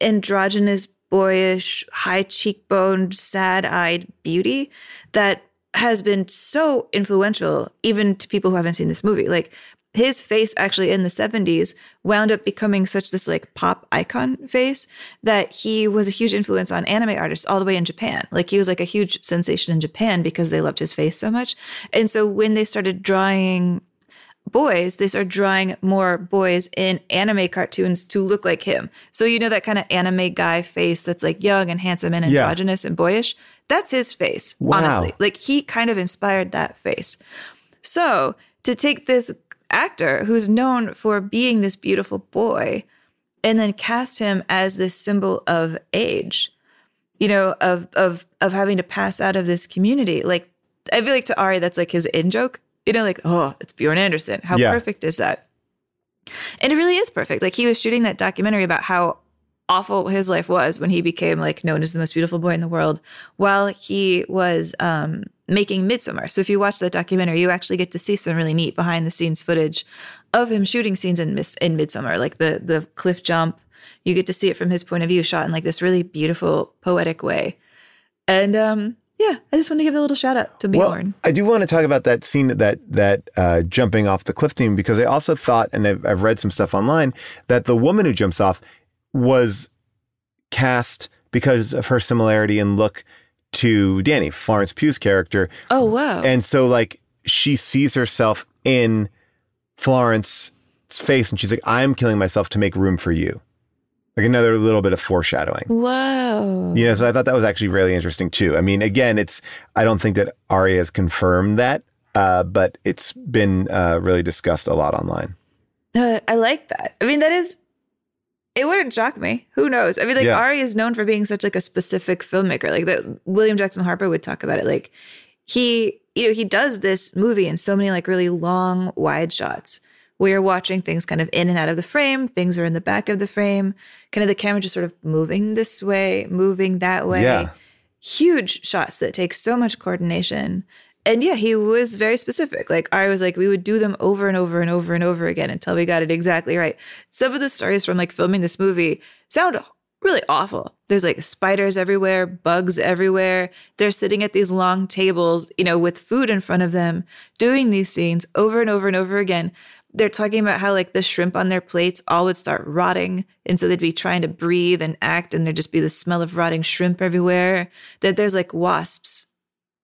androgynous, boyish, high cheekboned, sad eyed beauty that has been so influential even to people who haven't seen this movie. Like his face actually in the 70s wound up becoming such this like pop icon face that he was a huge influence on anime artists all the way in Japan. Like he was like a huge sensation in Japan because they loved his face so much. And so when they started drawing boys, they started drawing more boys in anime cartoons to look like him. So you know that kind of anime guy face that's like young and handsome and Yeah. androgynous and boyish. That's his face, Wow. honestly. Like he kind of inspired that face. So to take this actor who's known for being this beautiful boy and then cast him as this symbol of age, you know, of of of having to pass out of this community. Like I feel like to Ari, that's like his in joke. You know, like, oh, it's Björn Andrésen. How Yeah. perfect is that? And it really is perfect. Like he was shooting that documentary about how awful his life was when he became like known as the most beautiful boy in the world while he was um making Midsommar. So if you watch that documentary, you actually get to see some really neat behind the scenes footage of him shooting scenes in Miss in Midsommar, like the the cliff jump. You get to see it from his point of view, shot in like this really beautiful, poetic way. And um, yeah, I just want to give a little shout out to Björn. I do want to talk about that scene that that uh, jumping off the cliff theme because I also thought, and I've, I've read some stuff online, that the woman who jumps off was cast because of her similarity in look to Dani, Florence Pugh's character. Oh wow! And so like she sees herself in Florence's face and she's like, I'm killing myself to make room for you. like another little bit of foreshadowing. Whoa. You know, so I thought that was actually really interesting too. I mean, again, it's I don't think that Ari has confirmed that, uh, but it's been uh, really discussed a lot online. Uh, I like that. I mean, that is. It wouldn't shock me. Who knows? I mean, like Yeah. Ari is known for being such like a specific filmmaker. Like that, William Jackson Harper would talk about it. Like he, you know, he does this movie in so many like really long wide shots where you're watching things kind of in and out of the frame. Things are in the back of the frame. Kind of the camera just sort of moving this way, moving that way. Yeah. Huge shots that take so much coordination. And yeah, he was very specific. Like I was like, we would do them over and over and over and over again until we got it exactly right. Some of the stories from like filming this movie sound really awful. There's like spiders everywhere, bugs everywhere. They're sitting at these long tables, you know, with food in front of them, doing these scenes over and over and over again. They're talking about how like the shrimp on their plates all would start rotting. And so they'd be trying to breathe and act, and there'd just be the smell of rotting shrimp everywhere. That there's like wasps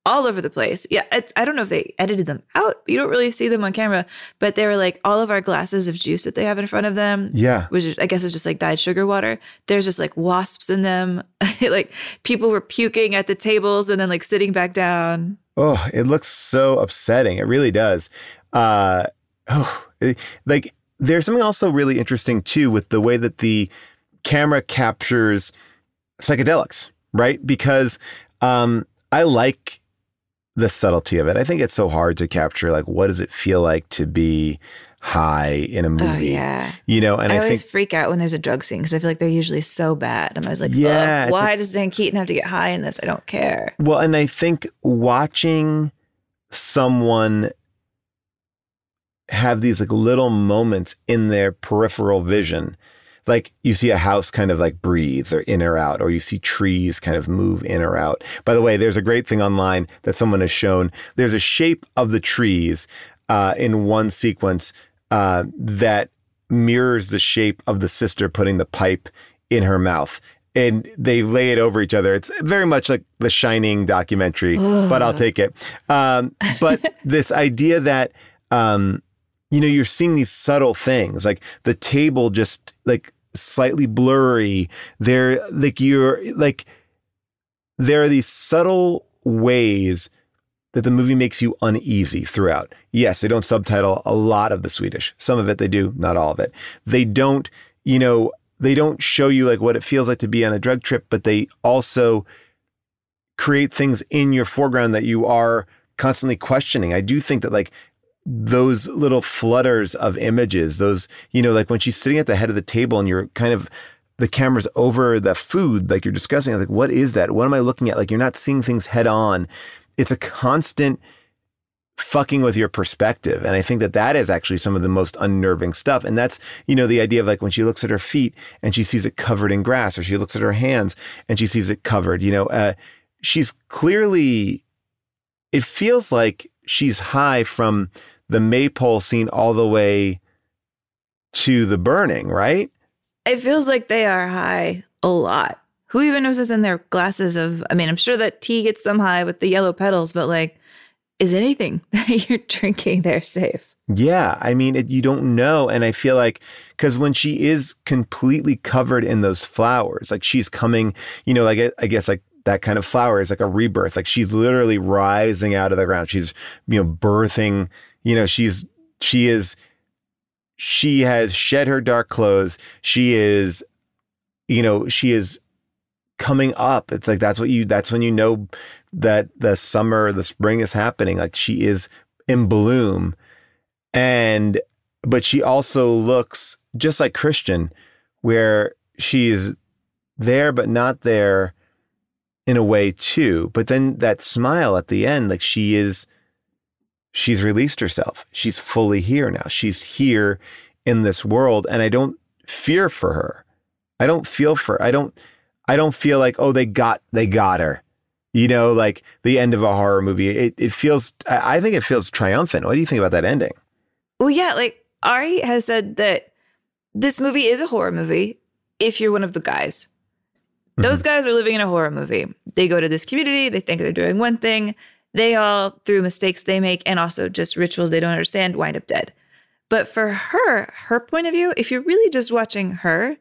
all over the place. Yeah, it's, I don't know if they edited them out. You don't really see them on camera, but they were like all of our glasses of juice that they have in front of them. Yeah. which is, I guess is just like dyed sugar water. There's just like wasps in them. like people were puking at the tables and then like sitting back down. Oh, it looks so upsetting. It really does. Uh, oh, like there's something also really interesting too with the way that the camera captures psychedelics, right? Because um, I like the subtlety of it. I think it's so hard to capture. Like, what does it feel like to be high in a oh, movie? Oh yeah. You know, and I, I, always think freak out when there's a drug scene because I feel like they're usually so bad. And I'm always like, Yeah, yeah, why a- does Dan Keaton have to get high in this? I don't care. Well, and I think watching someone have these like little moments in their peripheral vision, like you see a house kind of like breathe or in or out, or you see trees kind of move in or out. By the way, there's a great thing online that someone has shown. There's a shape of the trees uh, in one sequence uh, that mirrors the shape of the sister putting the pipe in her mouth. And they lay it over each other. It's very much like the Shining documentary, but I'll take it. Um, but this idea that, um, you know, you're seeing these subtle things, like the table just like slightly blurry. They're like you're like there are these subtle ways that the movie makes you uneasy throughout. Yes, they don't subtitle a lot of the Swedish. Some of it they do, not all of it. They don't, you know, they don't show you like what it feels like to be on a drug trip, but they also create things in your foreground that you are constantly questioning. I do think that like those little flutters of images, those, you know, like when she's sitting at the head of the table and you're kind of the camera's over the food, like you're discussing, like, what is that? What am I looking at? Like you're not seeing things head on. It's a constant fucking with your perspective. And I think that that is actually some of the most unnerving stuff. And that's, you know, the idea of like when she looks at her feet and she sees it covered in grass, or she looks at her hands and she sees it covered, you know, uh, she's clearly, it feels like she's high from the maypole scene all the way to the burning, right? It feels like they are high a lot. Who even knows what's in their glasses of? I mean, I'm sure that tea gets them high with the yellow petals, but like, is anything that you're drinking there safe? Yeah, I mean, it, you don't know, and I feel like because when she is completely covered in those flowers, like she's coming, you know, like I, I guess like that kind of flower is like a rebirth. Like she's literally rising out of the ground. She's you know birthing. You know, she's she is she has shed her dark clothes. She is, you know, she is coming up. It's like that's what you that's when you know that the summer, the spring is happening. Like she is in bloom. And but she also looks just like Christian, where she's there but not there in a way too. But then that smile at the end, like she is she's released herself. She's fully here now. She's here in this world. And I don't fear for her. I don't feel for I don't I don't feel like, oh, they got they got her. You know, like the end of a horror movie. It it feels I I think it feels triumphant. What do you think about that ending? Well, yeah, like Ari has said that this movie is a horror movie if you're one of the guys. Mm-hmm. Those guys are living in a horror movie. They go to this community, they think they're doing one thing. They all, through mistakes they make and also just rituals they don't understand, wind up dead. But for her, her point of view, if you're really just watching her,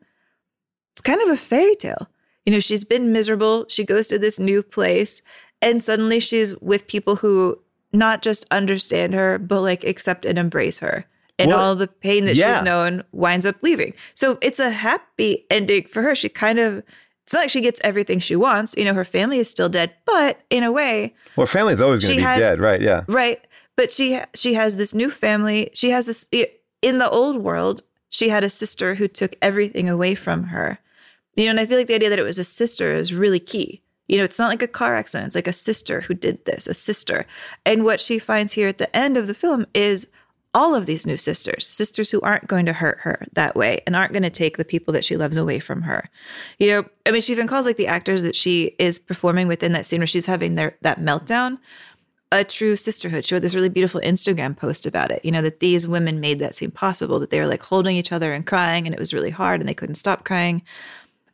it's kind of a fairy tale. You know, she's been miserable. She goes to this new place and suddenly she's with people who not just understand her, but like accept and embrace her. And Well, all the pain that yeah. she's known winds up leaving. So it's a happy ending for her. She kind of, it's not like she gets everything she wants. You know, her family is still dead, but in a way, Well, family's always going to be had- dead, right? Yeah. Right. But she she has this new family. She has this in the old world. She had a sister who took everything away from her. You know, and I feel like the idea that it was a sister is really key. You know, it's not like a car accident. It's like a sister who did this, a sister. And what she finds here at the end of the film is all of these new sisters, sisters who aren't going to hurt her that way and aren't going to take the people that she loves away from her. You know, I mean, she even calls like the actors that she is performing within that scene where she's having their that meltdown a true sisterhood. She wrote this really beautiful Instagram post about it. You know, that these women made that seem possible, that they were like holding each other and crying, and it was really hard and they couldn't stop crying.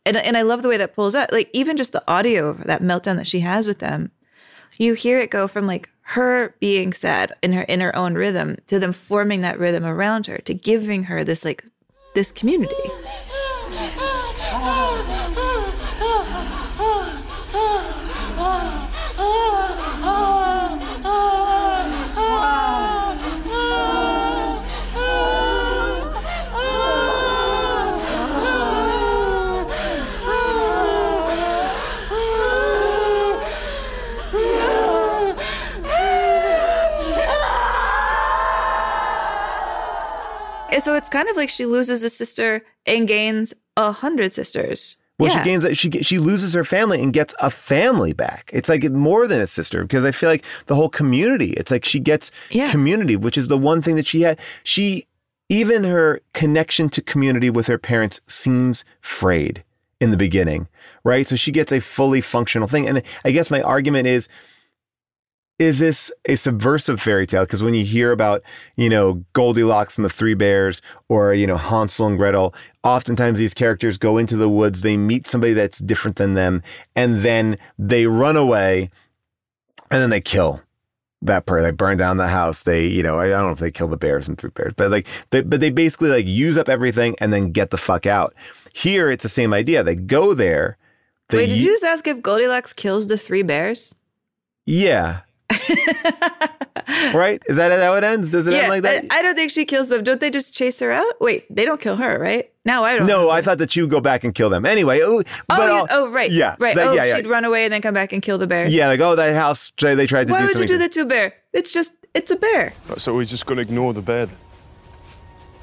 And, and I love the way that pulls out, like, even just the audio of that meltdown that she has with them. You hear it go from like her being sad in her in her own rhythm to them forming that rhythm around her, to giving her this like this community. And so it's kind of like she loses a sister and gains a hundred sisters. Well, Yeah. she gains that she she loses her family and gets a family back. It's like more than a sister because I feel like the whole community. It's like she gets Yeah. community, which is the one thing that she had. She even her connection to community with her parents seems frayed in the beginning, right? So she gets a fully functional thing, and I guess my argument is. Is this a subversive fairy tale? Because when you hear about, you know, Goldilocks and the Three Bears or, you know, Hansel and Gretel, oftentimes these characters go into the woods, they meet somebody that's different than them, and then they run away and then they kill that person. They burn down the house. They, you know, I don't know if they kill the bears and Three Bears, but like, they, but they basically like use up everything and then get the fuck out. Here, it's the same idea. They go there. They Wait, did you just ask if Goldilocks kills the three bears? Yeah. right? Is that how it ends? Does it end like that? I, I don't think she kills them. Don't they just chase her out? Wait, they don't kill her, right? No, I don't. No, I thought that you would go back and kill them. Anyway, oh, Oh, but you- I'll- oh, right. yeah, right. that- oh, yeah, yeah. she'd run away and then come back and kill the bear. Yeah, like oh, that house they tried to Why do would you something. do that to a bear? It's just, it's a bear. So we're just gonna ignore the bear then?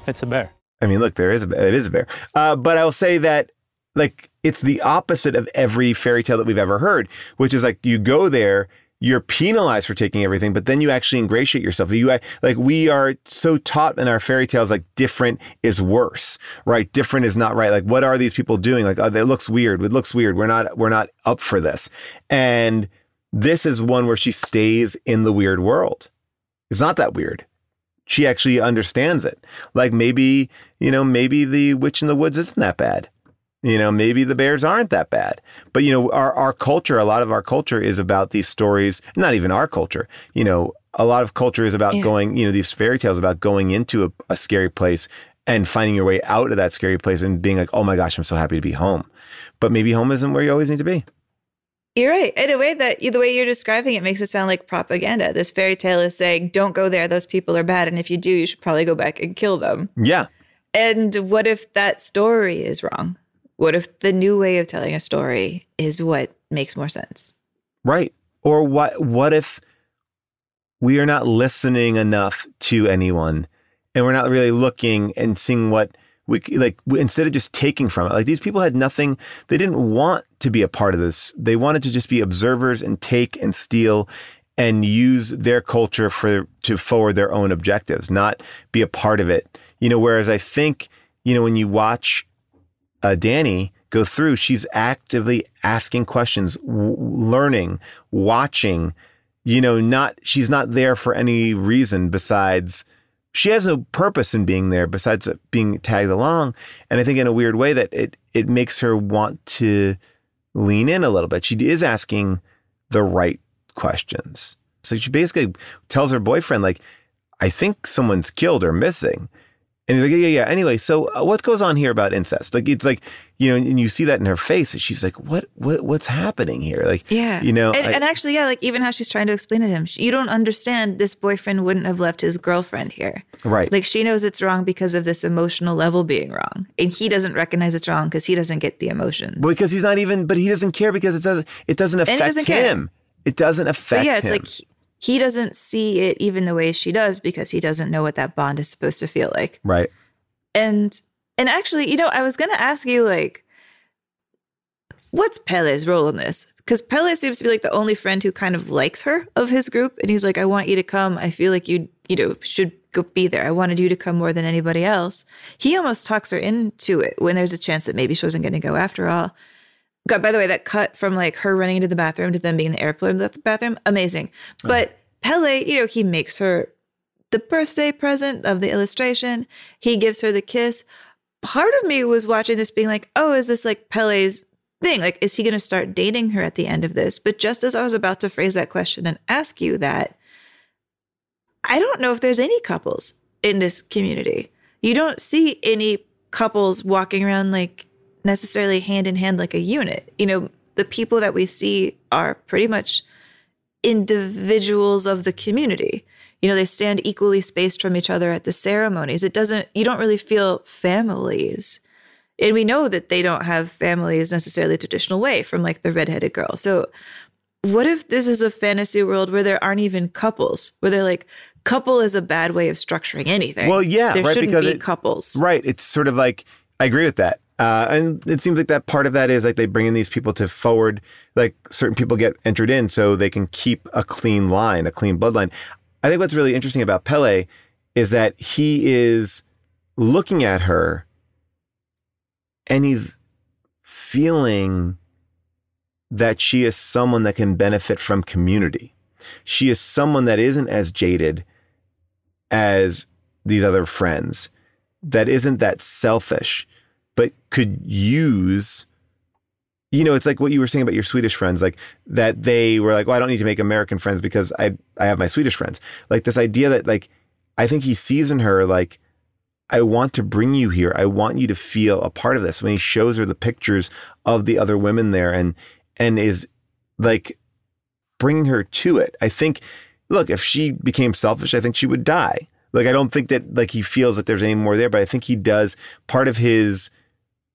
It's a bear. I mean, look, there is a it is a bear, uh, but I'll say that like it's the opposite of every fairy tale that we've ever heard, which is like you go there. You're penalized for taking everything, but then you actually ingratiate yourself. You like we are so taught in our fairy tales, like different is worse, right? Different is not right. Like what are these people doing? Like oh, it looks weird. It looks weird. We're not we're not up for this. And this is one where she stays in the weird world. It's not that weird. She actually understands it. Like maybe, you know, maybe the witch in the woods isn't that bad. You know, maybe the bears aren't that bad. But, you know, our, our culture, a lot of our culture is about these stories, not even our culture. You know, a lot of culture is about Yeah. going, you know, these fairy tales about going into a, a scary place and finding your way out of that scary place and being like, oh my gosh, I'm so happy to be home. But maybe home isn't where you always need to be. You're right. In a way that the way you're describing it makes it sound like propaganda. This fairy tale is saying, don't go there. Those people are bad. And if you do, you should probably go back and kill them. Yeah. And what if that story is wrong? What if the new way of telling a story is what makes more sense? Right. Or what what if we are not listening enough to anyone and we're not really looking and seeing what we like instead of just taking from it. Like these people had nothing they didn't want to be a part of this. They wanted to just be observers and take and steal and use their culture for to forward their own objectives, not be a part of it. You know, whereas I think, you know, when you watch uh, Dani go through, she's actively asking questions, w- learning, watching. You know, not she's not there for any reason besides she has no purpose in being there besides being tagged along. And I think in a weird way that it it makes her want to lean in a little bit. She is asking the right questions. So she basically tells her boyfriend like, "I think someone's killed or missing." And he's like, yeah, yeah, yeah. Anyway, so uh, what goes on here about incest? Like, it's like, you know, and you see that in her face, and she's like, what, what, what's happening here? Like, Yeah. you know, and, I- and actually, yeah, like even how she's trying to explain it to him, she- you don't understand this boyfriend wouldn't have left his girlfriend here. right. Like she knows it's wrong because of this emotional level being wrong. And he doesn't recognize it's wrong because he doesn't get the emotions. Well, because he's not even, but he doesn't care because it doesn't, it doesn't affect doesn't care. him. It doesn't affect But yeah, it's him. like he, doesn't see it even the way she does because he doesn't know what that bond is supposed to feel like. right. And and actually, you know, I was gonna ask you like, what's Pelle's role in this? Because Pelle seems to be like the only friend who kind of likes her of his group, and he's like, I want you to come. I feel like you, you know, should go be there. I wanted you to come more than anybody else. He almost talks her into it when there's a chance that maybe she wasn't going to go after all. God, by the way, that cut from like her running into the bathroom to them being in the airplane at the bathroom, amazing. Uh-huh. But Pelle, you know, he makes her the birthday present of the illustration. He gives her the kiss. Part of me was watching this being like, oh, is this like Pelle's thing? Like, is he going to start dating her at the end of this? But just as I was about to phrase that question and ask you that, I don't know if there's any couples in this community. You don't see any couples walking around like necessarily hand in hand like a unit. You know, the people that we see are pretty much individuals of the community. You know, they stand equally spaced from each other at the ceremonies. It doesn't, you don't really feel families. And we know that they don't have families necessarily traditional way from like the redheaded girl. So, what if this is a fantasy world where there aren't even couples, where they're like, couple is a bad way of structuring anything? Well, yeah, there right. shouldn't because be it- couples. Right. It's sort of like I agree with that. Uh, and it seems like that part of that is like they bring in these people to forward, like certain people get entered in so they can keep a clean line, a clean bloodline. I think what's really interesting about Pelle is that he is looking at her and he's feeling that she is someone that can benefit from community. She is someone that isn't as jaded as these other friends, that isn't that selfish, but could use. You know, it's like what you were saying about your Swedish friends, like that they were like, "Well, I don't need to make American friends because I I have my Swedish friends." Like this idea that like I think he sees in her like I want to bring you here. I want you to feel a part of this. When he shows her the pictures of the other women there and and is like bringing her to it. I think look, if she became selfish, I think she would die. Like I don't think that like he feels that there's any more there, but I think he does part of his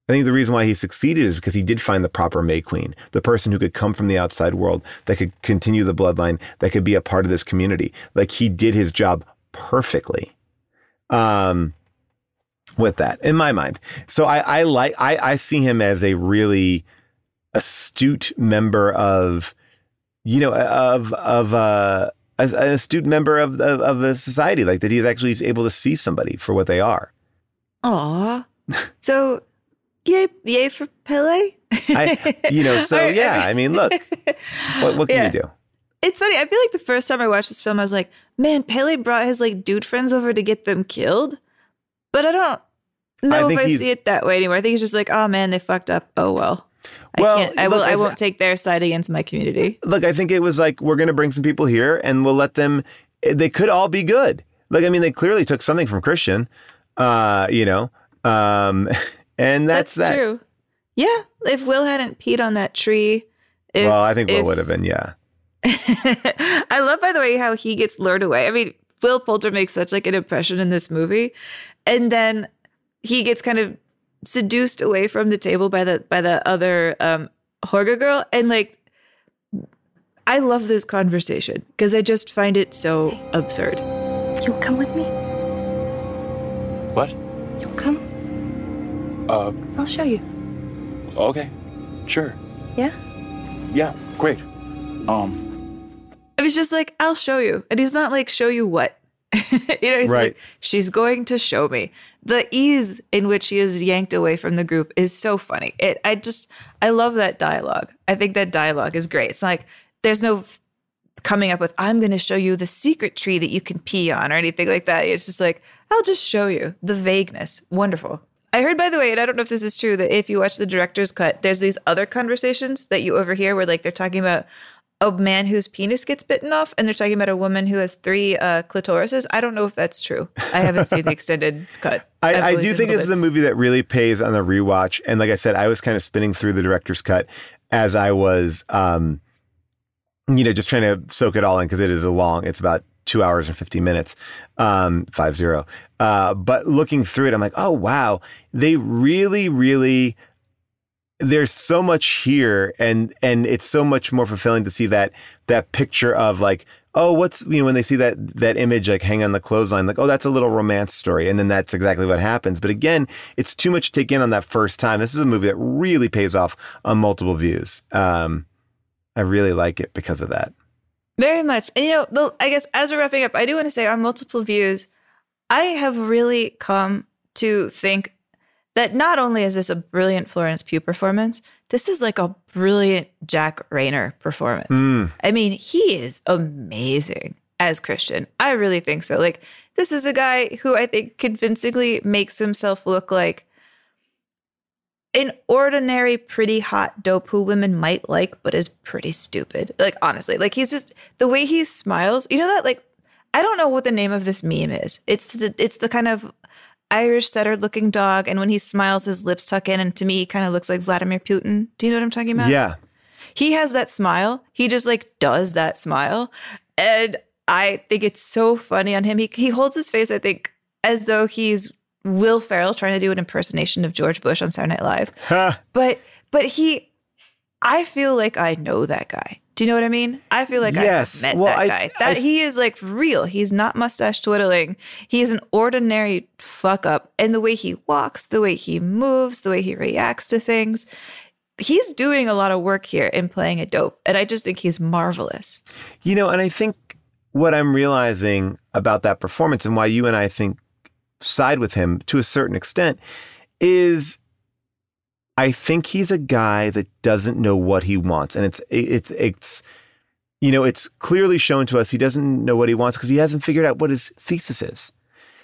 I think the reason why he succeeded is because he did find the proper May Queen, the person who could come from the outside world, that could continue the bloodline, that could be a part of this community. Like he did his job perfectly. Um, with that in my mind. So I, I like I, I see him as a really astute member of, you know, of of uh, as an astute member of of, of a society, like that he's actually able to see somebody for what they are. Aw. so, yay, yay for Pelle. I, you know, so right, yeah. I mean, look, what what can Yeah. you do? It's funny. I feel like the first time I watched this film, I was like, man, Pelle brought his like dude friends over to get them killed. But I don't know think if I see it that way anymore. I think he's just like, oh man, they fucked up. Oh well. I Well, can't I will look, I I- won't take their side against my community. Look, I think it was like we're going to bring some people here, and we'll let them. They could all be good. Like I mean, they clearly took something from Christian, uh, you know, um, and that's, that. true. Yeah. If Will hadn't peed on that tree. If, well, I think Will if- would have been, yeah. I love, by the way, how he gets lured away. I mean, Will Poulter makes such like an impression in this movie, and then he gets kind of seduced away from the table by the by the other um Hårga girl, and like, I love this conversation because I just find it so absurd. You'll come with me? What? You'll come? Uh, I'll show you. okay. Sure. Yeah? Yeah, great. Um, I was just like, I'll show you, and he's not like, show you what. you know, he's Right. like, she's going to show me. The ease in which he is yanked away from the group is so funny. It, I just, I love that dialogue. I think that dialogue is great. It's like there's no f- coming up with, I'm going to show you the secret tree that you can pee on or anything like that. It's just like, I'll just show you the vagueness. Wonderful. I heard, by the way, and I don't know if this is true, that if you watch the director's cut, there's these other conversations that you overhear where like they're talking about a man whose penis gets bitten off, and they're talking about a woman who has three uh, clitorises. I don't know if that's true. I haven't seen the extended cut. I, I do think this is a movie that really pays on the rewatch. And like I said, I was kind of spinning through the director's cut as I was, um, you know, just trying to soak it all in because it is a long. It's about two hours and fifty minutes, um, five zero. Uh, but looking through it, I'm like, oh wow, they really, really. There's so much here, and and it's so much more fulfilling to see that that picture of like, oh, what's you know when they see that that image like hang on the clothesline, like, oh, that's a little romance story, and then that's exactly what happens. But again, it's too much to take in on that first time. This is a movie that really pays off on multiple views. Um, I really like it because of that. Very much. And you know, the, I guess as we're wrapping up, I do want to say on multiple views, I have really come to think that not only is this a brilliant Florence Pugh performance, this is like a brilliant Jack Reynor performance. Mm. I mean, he is amazing as Christian. I really think so. Like, this is a guy who I think convincingly makes himself look like an ordinary, pretty hot dope who women might like, but is pretty stupid. Like, honestly, like he's just the way he smiles. You know that, like, I don't know what the name of this meme is. It's the it's the kind of Irish setter looking dog, and when he smiles, his lips tuck in, and to me, he kind of looks like Vladimir Putin. Do you know what I'm talking about? Yeah. He has that smile. He just like does that smile. And I think it's so funny on him. He he holds his face, I think, as though he's Will Ferrell trying to do an impersonation of George Bush on Saturday Night Live. But but he I feel like I know that guy. Do you know what I mean? I feel like Yes. I've met Well, that I- guy. That I- he is like real. He's not mustache twiddling. He is an ordinary fuck up. And the way he walks, the way he moves, the way he reacts to things, he's doing a lot of work here in playing a dope. And I just think he's marvelous. You know, and I think what I'm realizing about that performance and why you and I think side with him to a certain extent is I think he's a guy that doesn't know what he wants. And it's it's it's you know, it's clearly shown to us he doesn't know what he wants because he hasn't figured out what his thesis is.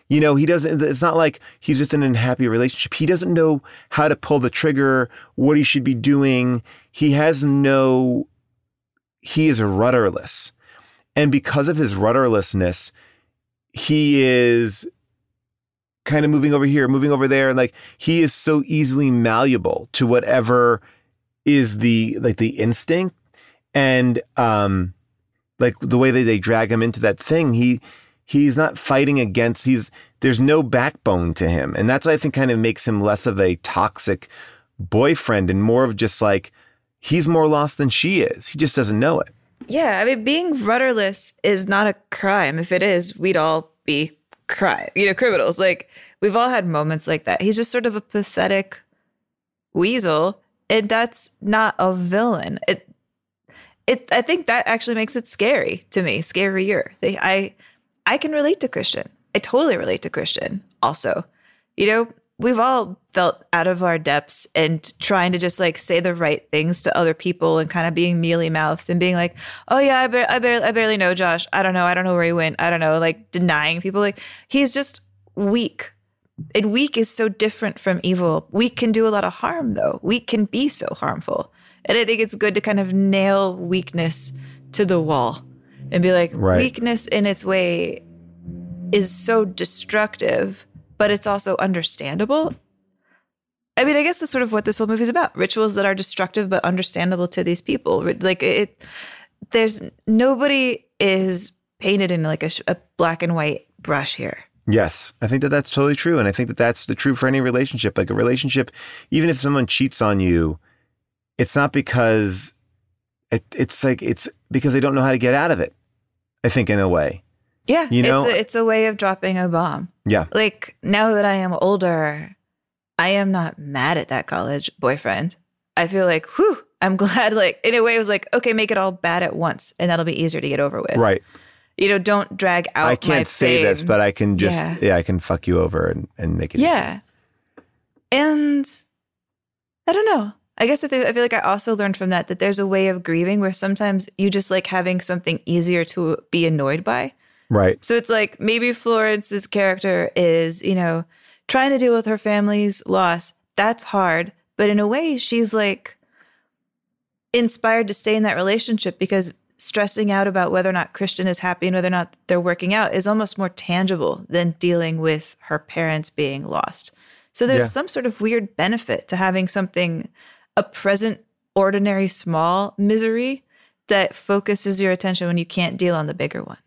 You know, he doesn't, it's not like he's just in an unhappy relationship. He doesn't know how to pull the trigger, what he should be doing. He has no, he is rudderless. And because of his rudderlessness, he is kind of moving over here, moving over there. And like he is so easily malleable to whatever is the like the instinct. And um like the way that they drag him into that thing, he he's not fighting against he's there's no backbone to him. And that's what I think kind of makes him less of a toxic boyfriend and more of just like he's more lost than she is. He just doesn't know it. Yeah, I mean, being rudderless is not a crime. If it is, we'd all be crime, you know, criminals. Like we've all had moments like that. He's just sort of a pathetic weasel, and that's not a villain. It, it. I think that actually makes it scary to me, scarier. They, I, I can relate to Christian. I totally relate to Christian. Also, you know, we've all felt out of our depths and trying to just like say the right things to other people and kind of being mealy mouthed and being like, oh yeah, I, bar- I, barely, I barely know Josh. I don't know. I don't know where he went. I don't know. Like denying people. Like he's just weak. And weak is so different from evil. Weak can do a lot of harm though. Weak can be so harmful. And I think it's good to kind of nail weakness to the wall and be like, Right. weakness in its way is so destructive, but it's also understandable. I mean, I guess that's sort of what this whole movie is about. Rituals that are destructive but understandable to these people. Like it there's nobody is painted in like a, a black and white brush here. Yes, I think that that's totally true, and I think that that's the true for any relationship. Like a relationship, even if someone cheats on you, it's not because it, it's like it's because they don't know how to get out of it. I think in a way, Yeah, You know- it's a, it's a way of dropping a bomb. yeah, Like now that I am older, I am not mad at that college boyfriend. I feel like, whew, I'm glad. Like in a way, it was like, okay, make it all bad at once, and that'll be easier to get over with. right. You know, don't drag out. I can't say this, but I can just Yeah. yeah, I can fuck you over and and make it. Yeah. And I don't know. I guess I, feel, I feel like I also learned from that that there's a way of grieving where sometimes you just like having something easier to be annoyed by. Right. So it's like maybe Florence's character is, you know, trying to deal with her family's loss. That's hard. But in a way, she's like inspired to stay in that relationship because stressing out about whether or not Christian is happy and whether or not they're working out is almost more tangible than dealing with her parents being lost. So there's Yeah. some sort of weird benefit to having something, a present, ordinary, small misery that focuses your attention when you can't deal on the bigger one.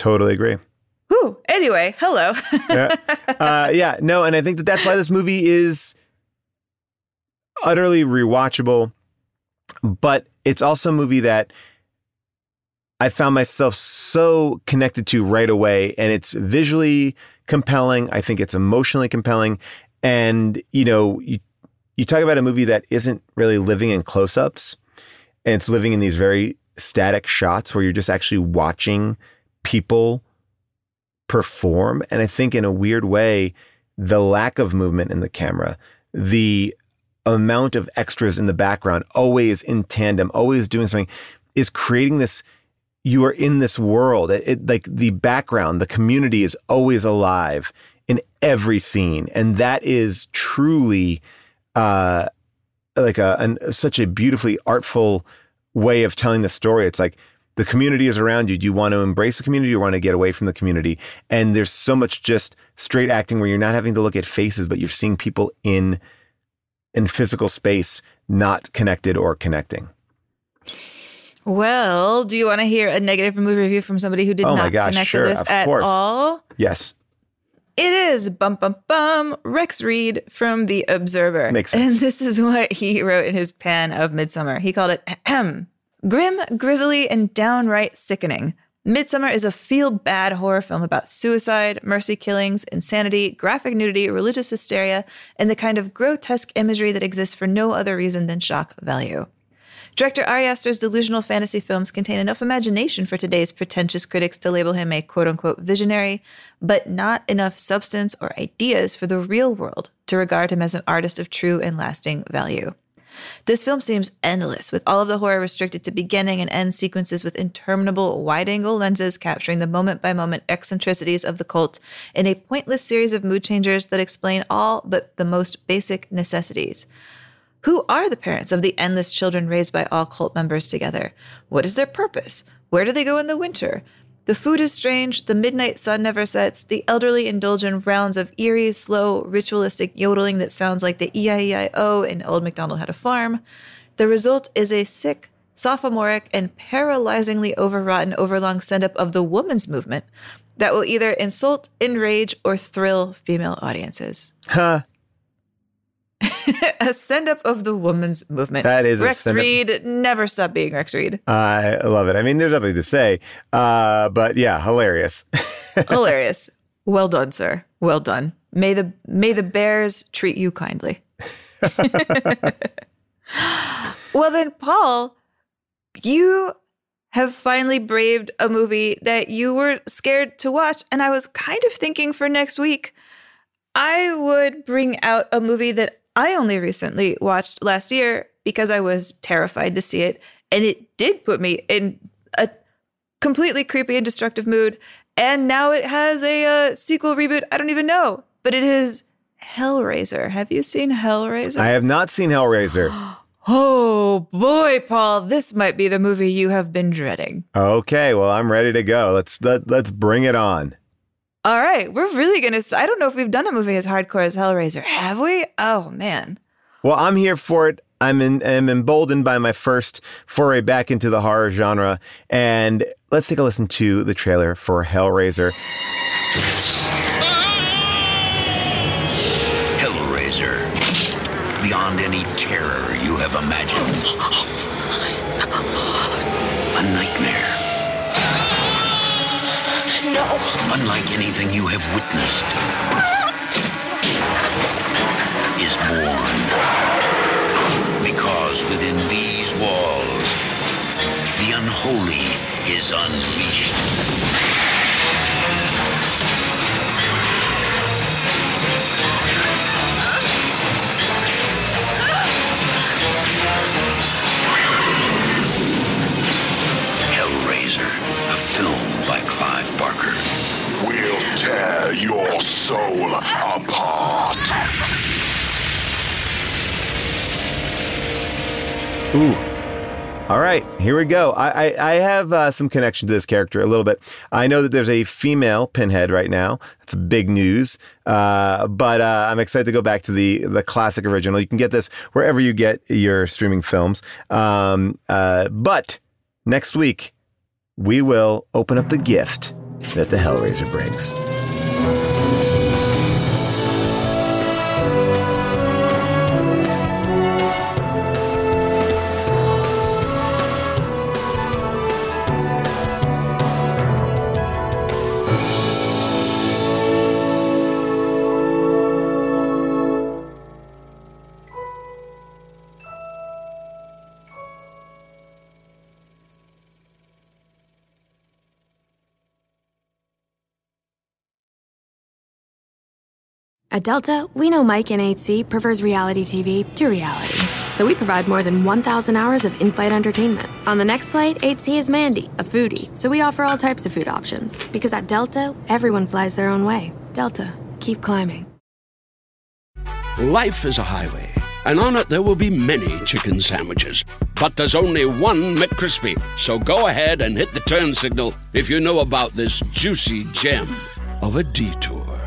Totally agree. Whew. Anyway, hello. yeah. Uh, yeah, no, and I think that that's why this movie is utterly rewatchable, but it's also a movie that I found myself so connected to right away, and it's visually compelling. I think it's emotionally compelling, and you know, you you talk about a movie that isn't really living in close-ups, and it's living in these very static shots where you're just actually watching people perform. And I think in a weird way, the lack of movement in the camera, the amount of extras in the background, always in tandem, always doing something, is creating this. You are in this world. It, it- like the background, the community is always alive in every scene, and that is truly uh, like a an, such a beautifully artful way of telling the story. It's like the community is around you. Do you want to embrace the community or want to get away from the community? And there's so much just straight acting where you're not having to look at faces, but you're seeing people in in physical space, not connected or connecting. well, do you want to hear a negative movie review from somebody who did Oh not gosh, connect sure, to this at course. all? Yes. It is bum bum bum Rex Reed from The Observer. Makes sense. And this is what he wrote in his pan of Midsommar. He called it grim, grisly, and downright sickening. Midsommar is a feel bad horror film about suicide, mercy killings, insanity, graphic nudity, religious hysteria, and the kind of grotesque imagery that exists for no other reason than shock value. Director Ari Aster's delusional fantasy films contain enough imagination for today's pretentious critics to label him a quote unquote visionary, but not enough substance or ideas for the real world to regard him as an artist of true and lasting value. This film seems endless, with all of the horror restricted to beginning and end sequences with interminable wide angle lenses capturing the moment by moment eccentricities of the cult in a pointless series of mood changers that explain all but the most basic necessities. Who are the parents of the endless children raised by all cult members together? What is their purpose? Where do they go in the winter? The food is strange, the midnight sun never sets, the elderly indulge in rounds of eerie, slow, ritualistic yodeling that sounds like the E-I-E-I-O in Old MacDonald Had a Farm. The result is a sick, sophomoric, and paralyzingly overwrought and overlong send-up of the woman's movement that will either insult, enrage, or thrill female audiences. Huh. a send-up of the woman's movement. That is a Rex. Reed. Never stop being Rex Reed. I love it. I mean, there's nothing to say, uh, but yeah, hilarious. Hilarious. Well done, sir. Well done. May the may the bears treat you kindly. well then, Paul, you have finally braved a movie that you were scared to watch, and I was kind of thinking for next week, I would bring out a movie that I only recently watched last year because I was terrified to see it, and it did put me in a completely creepy and destructive mood. And now it has a uh, sequel reboot. I don't even know, but it is Hellraiser. Have you seen Hellraiser? I have not seen Hellraiser. oh boy, Paul, this might be the movie you have been dreading. Okay, well, I'm ready to go. Let's let, let's bring it on. All right, we're really gonna. St- I don't know if we've done a movie as hardcore as Hellraiser, have we? Oh man. Well, I'm here for it. I'm in, I'm emboldened by my first foray back into the horror genre, and let's take a listen to the trailer for Hellraiser. Hellraiser. Beyond any terror you have imagined. Unlike anything you have witnessed. Is born. Because within these walls, the unholy is unleashed. 5 Barker. We'll tear your soul apart. Ooh. All right, here we go. I, I, I have uh, some connection to this character a little bit. I know that there's a female Pinhead right now. That's big news. Uh, but uh, I'm excited to go back to the the classic original. You can get this wherever you get your streaming films. Um, uh, but next week, we will open up the gift that the Hellraiser brings. At Delta, we know Mike in 8C prefers reality TV to reality. So we provide more than 1,000 hours of in flight entertainment. On the next flight, 8C is Mandy, a foodie. So we offer all types of food options. Because at Delta, everyone flies their own way. Delta, keep climbing. Life is a highway, and on it there will be many chicken sandwiches. But there's only one McCrispy. So go ahead and hit the turn signal if you know about this juicy gem of a detour.